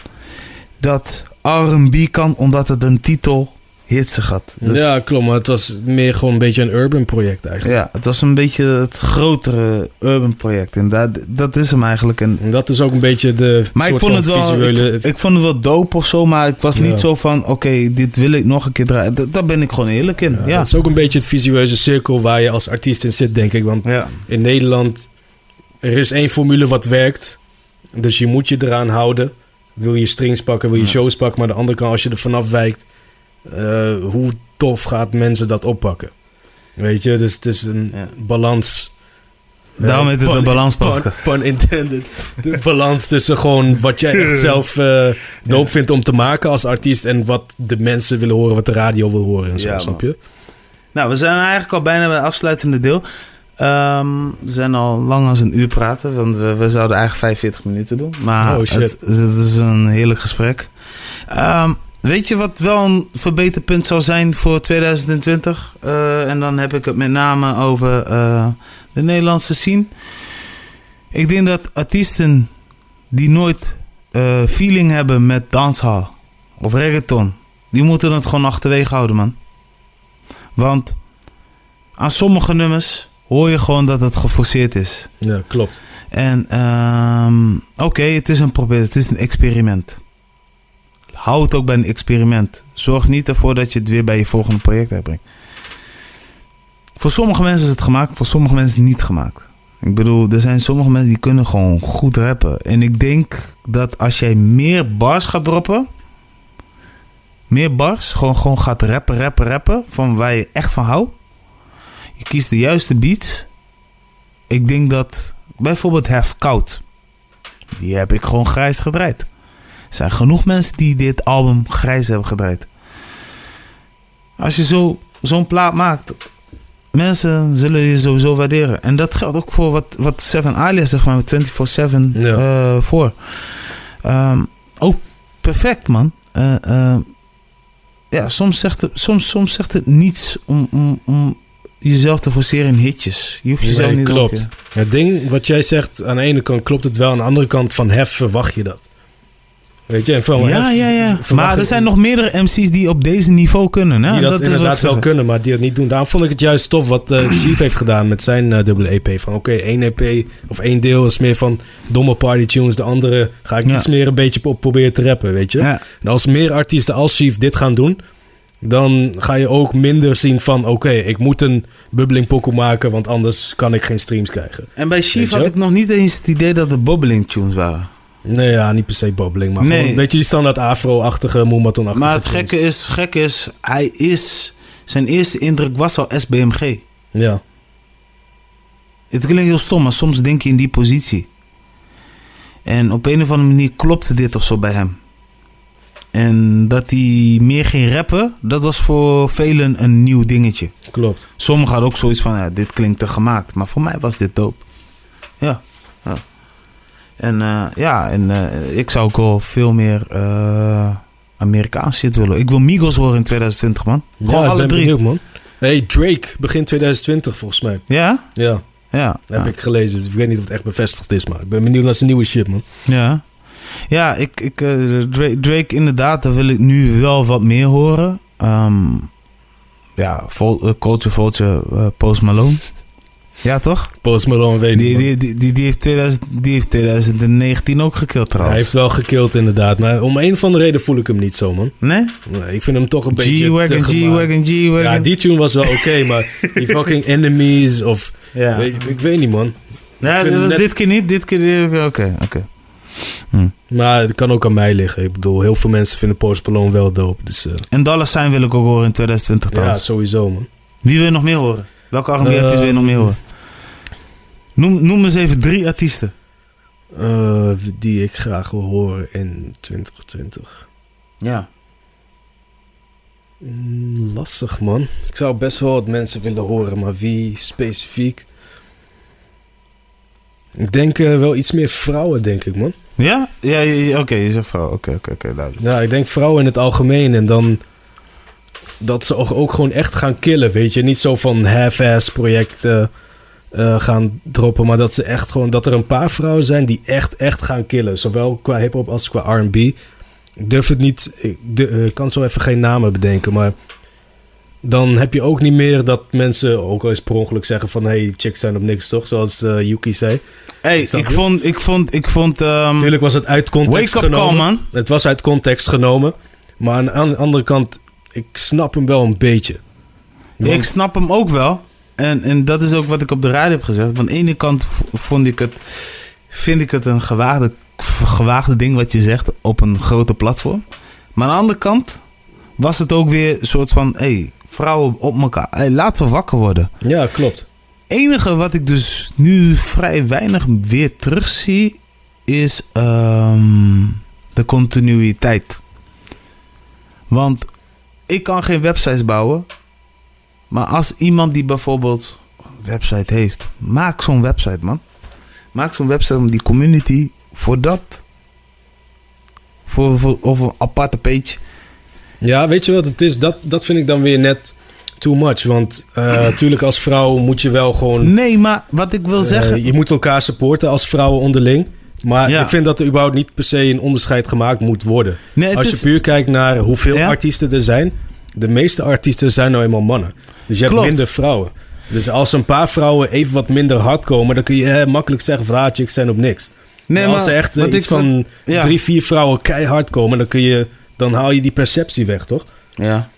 dat R&B kan, omdat het een titel hitsig had. Dus, ja, klopt. Maar het was meer gewoon een beetje een urban project eigenlijk. Ja, het was een beetje het grotere urban project. En dat, dat is hem eigenlijk. En, en dat is ook een beetje de maar ik vond het wel, visuele... Ik, ik, vond het wel dope of zo, maar ik was ja. niet zo van... Oké, okay, dit wil ik nog een keer draaien. Dat, daar ben ik gewoon eerlijk in. Ja, ja. Dat is ook een beetje het visueuze cirkel waar je als artiest in zit, denk ik. Want ja. in Nederland, er is één formule wat werkt. Dus je moet je eraan houden. Wil je strings pakken, wil je shows pakken. Maar aan de andere kant, als je er vanaf wijkt... Uh, hoe tof gaat mensen dat oppakken? Weet je, dus het is een ja. balans. Daarom heet het een balanspodcast. Pun, pun intended. De balans tussen gewoon wat jij echt zelf uh, doop vindt om te maken als artiest... en wat de mensen willen horen, wat de radio wil horen en zo, ja, snap je? Nou, we zijn eigenlijk al bijna bij het afsluitende deel. Um, we zijn al lang als een uur praten, want we, we zouden eigenlijk 45 minuten doen. Maar oh, het, het, is een heerlijk gesprek. Um, Weet je wat wel een verbeterpunt zal zijn voor 2020? Uh, en dan heb ik het met name over uh, de Nederlandse scene. Ik denk dat artiesten die nooit uh, feeling hebben met dancehall of reggaeton, die moeten het gewoon achterwege houden, man. Want aan sommige nummers hoor je gewoon dat het geforceerd is. Ja, klopt. En um, oké, okay, het is een probeer, het is een experiment hou het ook bij een experiment. Zorg niet ervoor dat je het weer bij je volgende project uitbrengt. Voor sommige mensen is het gemaakt, voor sommige mensen niet gemaakt. Ik bedoel, er zijn sommige mensen die kunnen gewoon goed rappen. En ik denk dat als jij meer bars gaat droppen, meer bars, gewoon, gewoon gaat rappen, rappen, rappen, van waar je echt van houdt. Je kiest de juiste beats. Ik denk dat bijvoorbeeld Have Koud, die heb ik gewoon grijs gedraaid. Er zijn genoeg mensen die dit album grijs hebben gedraaid. Als je zo, zo'n plaat maakt, mensen zullen je sowieso waarderen. En dat geldt ook voor wat, wat Seven Alias zeg maar, 24-7 ja. uh, voor. Um, ook perfect, man. Uh, uh, ja, soms zegt, het, soms, soms zegt het niets om, om, om jezelf te forceren in hitjes. Je hoeft jezelf niet klopt. Het ding wat jij zegt, aan de ene kant klopt het wel. Aan de andere kant van hef verwacht je dat. Weet je, en ja, ja, ja. Maar er zijn nog meerdere MC's die op deze niveau kunnen. Hè? Die dat, inderdaad wel kunnen, maar die het niet doen. Daarom vond ik het juist tof wat uh, Chief heeft gedaan met zijn uh, dubbele EP. Van oké, één EP of één deel is meer van domme party tunes. De andere ga ik iets meer een beetje op proberen te rappen, weet je. En als meer artiesten als Chief dit gaan doen dan ga je ook minder zien van... oké, ik moet een bubbling pokoe maken... want anders kan ik geen streams krijgen. En bij Chief had ik nog niet eens het idee dat het bubbling tunes waren. Nee, ja, niet per se bubbling, maar nee. weet je, die standaard afro-achtige, moematon-achtige Maar het gekke is, gek is, hij is... Zijn eerste indruk was al SBMG. Ja. Het klinkt heel stom, maar soms denk je in die positie. En op een of andere manier klopte dit of zo bij hem. En dat hij meer ging rappen, dat was voor velen een nieuw dingetje. Klopt. Sommigen hadden ook zoiets van, ja, dit klinkt te gemaakt. Maar voor mij was dit dope. Ja. En uh, ja, en uh, ik zou ook wel veel meer uh, Amerikaans shit willen. Ik wil Migos horen in 2020, man. Gewoon ja, alle drie. Benieuwd, man. Hey, Drake begin 2020 volgens mij. Ja? Ja. Ja. heb ik gelezen. Dus ik weet niet of het echt bevestigd is, maar ik ben benieuwd naar zijn nieuwe shit, man. Ja. Ja, ik, ik, Drake, Drake, inderdaad, daar wil ik nu wel wat meer horen. Um, ja, Culture Vulture, Post Malone. Ja, toch? Post Malone weet die, die, die, die, die, heeft 2000, die heeft 2019 ook gekild trouwens. Hij heeft wel gekild inderdaad. Maar om een van de reden voel ik hem niet zo, man. Nee? Nee, ik vind hem toch een beetje G-Wagon, G-Wagon, G-Wagon. Ja, die tune was wel oké, maar die fucking Enemies of... Ja. Weet, ik weet niet, man. Ja, net... dit keer niet, dit keer... Oké, oké. Hm. Maar het kan ook aan mij liggen. Ik bedoel, heel veel mensen vinden Post Malone wel dope. Dus, uh... En Dallas zijn wil ik ook horen in 2020 trouwens. Ja, sowieso man. Wie wil je nog meer horen? Welke R&B-artiest wil je nog meer horen? Noem, noem eens even drie artiesten. Uh, die ik graag wil horen in 2020. Ja. Mm, lastig man. Ik zou best wel wat mensen willen horen, maar wie specifiek? Ik denk uh, wel iets meer vrouwen, denk ik, man. Ja? Ja, ja oké, je zegt vrouwen. Oké, oké, oké, duidelijk. Ja, ik denk vrouwen in het algemeen. En dan dat ze ook gewoon echt gaan killen, weet je. Niet zo van half-ass projecten uh, gaan droppen, maar dat ze echt gewoon... Dat er een paar vrouwen zijn die echt, echt gaan killen. Zowel qua hip-hop als qua R&B. Ik durf het niet... Ik uh, kan zo even geen namen bedenken, maar dan heb je ook niet meer dat mensen ook al eens per ongeluk zeggen van... hey, chicks zijn op niks, toch? Zoals uh, Yuki zei. Hey, ik vond... Ik vond, ik vond um, Tuurlijk was het uit context wake genomen. Call, man. Het was uit context genomen. Maar aan de andere kant, ik snap hem wel een beetje. Ik snap hem ook wel. En, en dat is ook wat ik op de radio heb gezegd. Van de ene kant vond ik het, vind ik het een gewaagde, gewaagde ding wat je zegt op een grote platform. Maar aan de andere kant was het ook weer een soort van... Hey, vrouwen op elkaar. Hey, laten we wakker worden. Ja, klopt. enige wat ik dus nu vrij weinig weer terugzie... is um, de continuïteit. Want ik kan geen websites bouwen. Maar als iemand die bijvoorbeeld een website heeft... maak zo'n website, man. Maak zo'n website om die community voor dat... Voor, voor, of een aparte page ja, weet je wat het is? Dat, dat vind ik dan weer net too much. Want natuurlijk als vrouw moet je wel gewoon... Nee, maar wat ik wil uh, zeggen... Je moet elkaar supporten als vrouwen onderling. Maar ik vind dat er überhaupt niet per se een onderscheid gemaakt moet worden. Nee, als je puur kijkt naar hoeveel artiesten er zijn... De meeste artiesten zijn nou eenmaal mannen. Dus je hebt minder vrouwen. Dus als een paar vrouwen even wat minder hard komen... dan kun je eh, makkelijk zeggen van... Ah, chicks zijn op niks. Nee, maar als er echt iets van drie, vier vrouwen keihard komen... dan kun je dan haal je die perceptie weg, toch? Ja.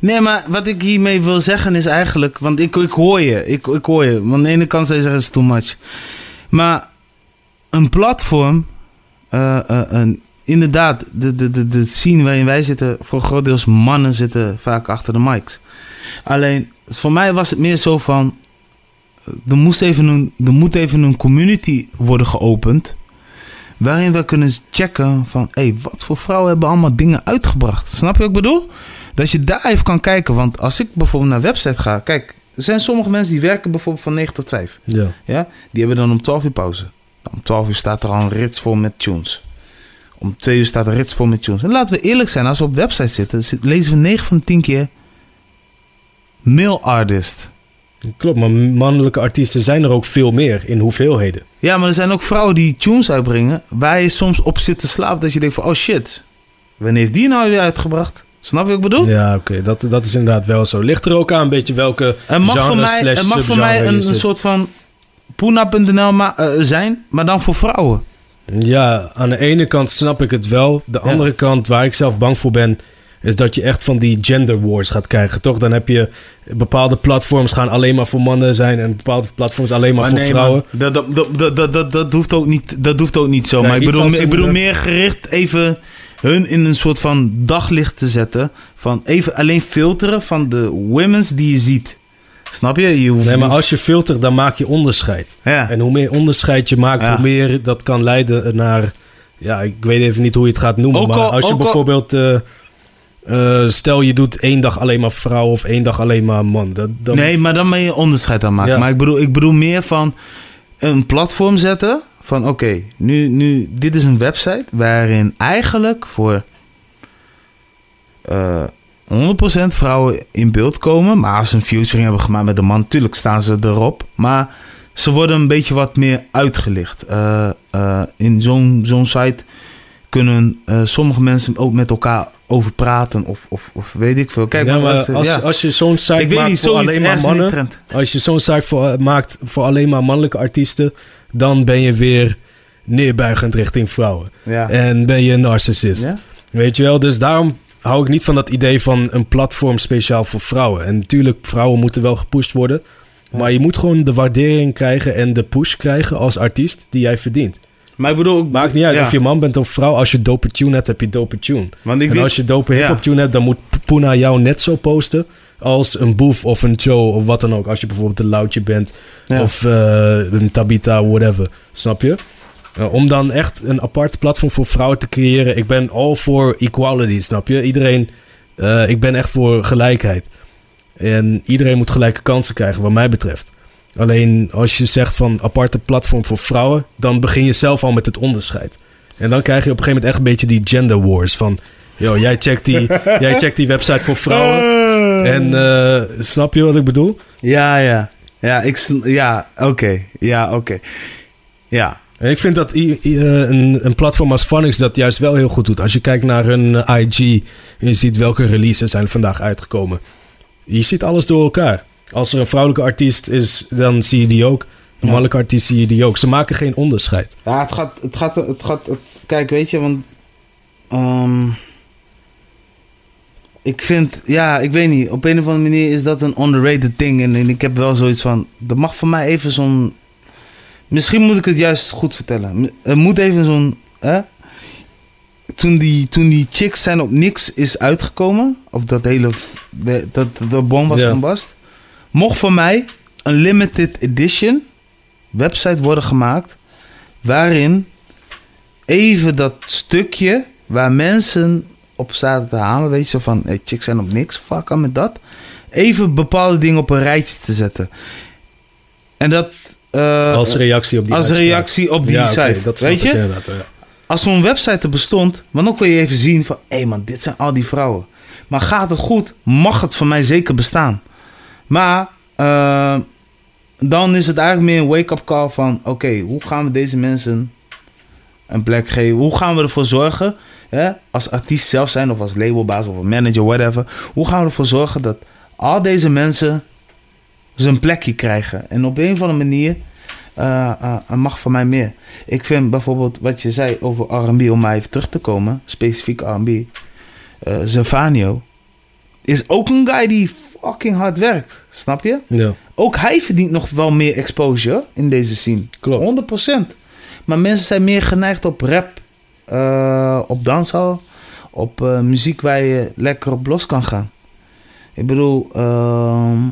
Nee, maar wat ik hiermee wil zeggen is eigenlijk... Want ik, ik hoor je, ik, ik hoor je. Want aan de ene kant zou je zeggen, het is too much. Maar een platform... Uh, uh, inderdaad, de, de, de, de scene waarin wij zitten... voor groot deels mannen zitten vaak achter de mics. Alleen, voor mij was het meer zo van... Er, moest even een, er moet even een community worden geopend Waarin we kunnen checken van, hé, hey, wat voor vrouwen hebben allemaal dingen uitgebracht. Snap je wat ik bedoel? Dat je daar even kan kijken. Want als ik bijvoorbeeld naar website ga, kijk, er zijn sommige mensen die werken bijvoorbeeld van 9 tot 5. Ja. ja? Die hebben dan om 12 uur pauze. Om 12 uur staat er al een rits vol met tunes. Om 2 uur staat er rits vol met tunes. En laten we eerlijk zijn, als we op website zitten, lezen we 9 van de 10 keer male artist. Klopt, maar mannelijke artiesten zijn er ook veel meer in hoeveelheden. Ja, maar er zijn ook vrouwen die tunes uitbrengen waar je soms op zit te slapen dat je denkt van oh shit, wanneer heeft die nou weer uitgebracht? Snap je wat ik bedoel? Ja, oké, dat, dat is inderdaad wel zo. Ligt er ook aan een beetje welke er mag genre voor mij, Er mag voor mij een, een soort van Poena.nl uh, zijn, maar dan voor vrouwen. Ja, aan de ene kant snap ik het wel. De andere kant, waar ik zelf bang voor ben, is dat je echt van die gender wars gaat krijgen, toch? Dan heb je bepaalde platforms gaan alleen maar voor mannen zijn en bepaalde platforms alleen maar, voor vrouwen. dat, dat, dat, dat, dat, dat, hoeft ook niet, dat hoeft ook niet zo. maar ik bedoel, ik bedoel meer gericht even hun in een soort van daglicht te zetten. Van even alleen filteren van de women's die je ziet. Snap je? je nee, maar als je filtert, dan maak je onderscheid. Ja. En hoe meer onderscheid je maakt, hoe meer dat kan leiden naar... Ja, ik weet even niet hoe je het gaat noemen. maar als je bijvoorbeeld... Uh, uh, stel je doet één dag alleen maar vrouw of één dag alleen maar man. Dat, dan... Nee, maar dan ben je onderscheid aan maken. Maar ik bedoel, ik bedoel meer van een platform zetten. Van oké, nu, nu, dit is een website waarin eigenlijk voor uh, eh, 100% vrouwen in beeld komen. Maar als ze een featuring hebben gemaakt met een man, natuurlijk staan ze erop. Maar ze worden een beetje wat meer uitgelicht. Uh, in zo'n zo'n site kunnen sommige mensen ook met elkaar over praten of, of, of weet ik veel. Kijk, maar als, als je zo'n site maakt voor alleen maar mannen, als je zo'n site voor, maakt voor alleen maar mannelijke artiesten, dan ben je weer neerbuigend richting vrouwen. Ja. En ben je een narcissist. Ja? Weet je wel? Dus daarom hou ik niet van dat idee van een platform speciaal voor vrouwen. En natuurlijk, vrouwen moeten wel gepusht worden. Maar je moet gewoon de waardering krijgen en de push krijgen als artiest die jij verdient. Maar ik bedoel... Maakt niet uit of je man bent of vrouw. Als je dope tune hebt, heb je dope tune. Want ik en als je dope hip-hop tune hebt, dan moet Puna jou net zo posten als een Boef of een Joe of wat dan ook. Als je bijvoorbeeld een Loutje bent of uh, een Tabita, whatever. Snap je? Uh, om dan echt een apart platform voor vrouwen te creëren. Ik ben all for equality, snap je? Iedereen, uh, ik ben echt voor gelijkheid. En iedereen moet gelijke kansen krijgen, wat mij betreft. Alleen als je zegt van aparte platform voor vrouwen, dan begin je zelf al met het onderscheid. En dan krijg je op een gegeven moment echt een beetje die gender wars van. Yo, jij checkt die, jij checkt die website voor vrouwen. En uh, snap je wat ik bedoel? Ja, ja. Ja, ik, ja oké. Ja, oké. Ja. En ik vind dat een, een platform als Funix dat juist wel heel goed doet. Als je kijkt naar hun IG en je ziet welke releases zijn vandaag uitgekomen. Je ziet alles door elkaar. Als er een vrouwelijke artiest is, dan zie je die ook. Een mannelijke artiest zie je die ook. Ze maken geen onderscheid. Ja, het gaat... Het gaat, het gaat kijk, weet je, want... Um, ik vind... Ja, ik weet niet. Op een of andere manier is dat een underrated ding. En, en ik heb wel zoiets van... Er mag voor mij even zo'n... Misschien moet ik het juist goed vertellen. Er moet even zo'n... Hè? Toen die, toen die Chicks zijn op niks is uitgekomen... Of dat hele... Dat, dat bom was van Bast mocht voor mij een limited edition website worden gemaakt. Waarin even dat stukje waar mensen op zaten te hameren. Weet je, zo van hey, chicks zijn op niks, fuck aan met dat. Even bepaalde dingen op een rijtje te zetten. En dat. Uh, als reactie op die Als reactie op die site. dat weet je? Ja. Als zo'n website er bestond, maar dan kun je even zien van hé hey man, dit zijn al die vrouwen. Maar gaat het goed, mag het voor mij zeker bestaan. Maar uh, dan is het eigenlijk meer een wake-up call van... oké, hoe gaan we deze mensen een plek geven? Hoe gaan we ervoor zorgen, hè, als artiest zelf zijn... of als labelbaas of een manager, whatever... hoe gaan we ervoor zorgen dat al deze mensen zijn plekje krijgen? En op een of andere manier... Uh, uh, mag voor mij meer. Ik vind bijvoorbeeld wat je zei over R&B, om maar even terug te komen, specifiek R&B. Uh, Zefanio is ook een guy die fucking hard werkt. Snap je? Ja. Ook hij verdient nog wel meer exposure in deze scene. Klopt. 100%. Maar mensen zijn meer geneigd op rap, uh, op danshal, op muziek waar je lekker op los kan gaan. Ik bedoel, uh,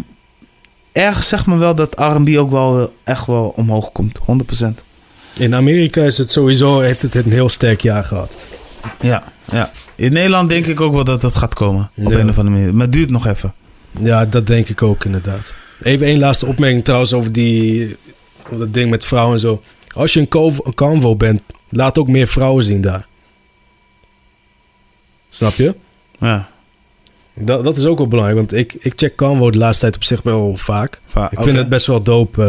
erg zeg maar wel dat R&B ook wel echt wel omhoog komt. 100%. In Amerika is het sowieso, heeft het een heel sterk jaar gehad. Ja, ja. In Nederland denk ik ook wel dat dat gaat komen. Op een of andere manier. Maar het duurt nog even. Ja, dat denk ik ook inderdaad. Even één laatste opmerking trouwens over, die, over dat ding met vrouwen en zo. Als je een convo bent, laat ook meer vrouwen zien daar. Snap je? Ja. Dat, dat is ook wel belangrijk, want ik, ik check Canvo de laatste tijd op zich wel vaak. ik vind het best wel dope.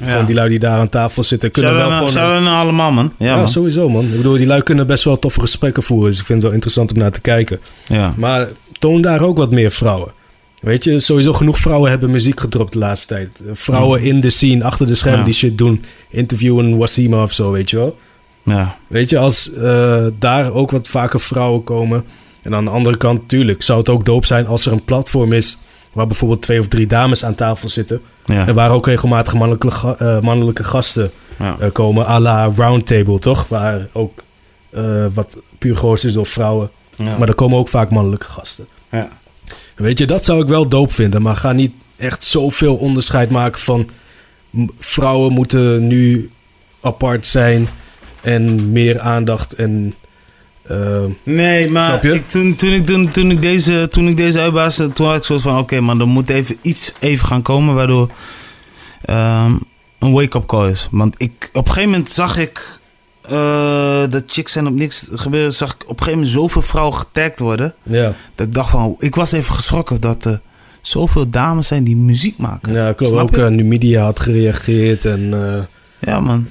Uh, Van die lui die daar aan tafel zitten. Kunnen wel we, gewoon... Zijn we allemaal, man? Ja, man. sowieso, man. Ik bedoel, die lui kunnen best wel toffe gesprekken voeren. Dus ik vind het wel interessant om naar te kijken. Ja. Maar toon daar ook wat meer vrouwen. Weet je, sowieso genoeg vrouwen hebben muziek gedropt de laatste tijd. Vrouwen in de scene, achter de schermen die shit doen. Interviewen Wasima of zo, weet je wel. Ja. Weet je, als uh, daar ook wat vaker vrouwen komen en aan de andere kant, tuurlijk, zou het ook doop zijn als er een platform is waar bijvoorbeeld twee of drie dames aan tafel zitten. En waar ook regelmatig mannelijke, uh, mannelijke gasten ja. uh, komen, à la Roundtable, toch? Waar ook uh, wat puur gehoord is door vrouwen. Ja. Maar er komen ook vaak mannelijke gasten. Ja. Weet je, dat zou ik wel doop vinden. Maar ga niet echt zoveel onderscheid maken van... vrouwen moeten nu apart zijn en meer aandacht en uh, nee, maar ik, toen, toen, ik, toen, toen, ik deze, toen ik deze uitbaasde, toen had ik soort van... Oké, maar er moet even iets even gaan komen waardoor um, een wake-up call is. Want ik, op een gegeven moment zag ik uh, dat chicks zijn op niks gebeuren. Zag ik op een gegeven moment zoveel vrouwen getagd worden. Ja. Dat ik dacht van... Ik was even geschrokken dat er zoveel dames zijn die muziek maken. Ja, klopt. Ook uh, media had gereageerd en... ja, man.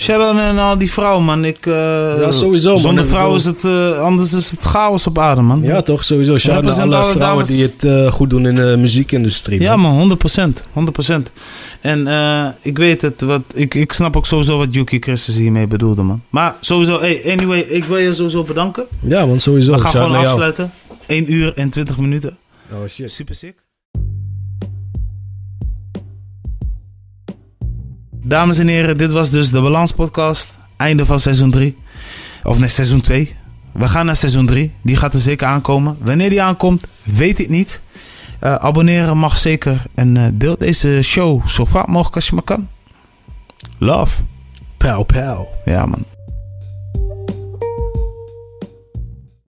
Sharon en al die vrouwen, man. Ik, uh, ja, sowieso. Zonder vrouwen is het, uh, anders is het chaos op aarde, man. Ja, toch? Sowieso. Sharon en alle, vrouwen die het uh, goed doen in de muziekindustrie. Ja, man. 100%. 100%. En ik weet het. Wat, ik, ik snap ook sowieso wat Yuki Christus hiermee bedoelde, man. Maar sowieso, hey, anyway, ik wil je sowieso bedanken. Ja, man. Sowieso. We gaan gewoon afsluiten. 1 uur en 20 minuten. Oh, shit. Super sick. Dames en heren, dit was dus de Balans Podcast. Einde van seizoen 3. Of nee, seizoen 2. We gaan naar seizoen 3. Die gaat er zeker aankomen. Wanneer die aankomt, weet ik niet. Uh, abonneren mag zeker. En uh, deel deze show zo vaak mogelijk als je maar kan. Love. Pow, pow. Ja, man.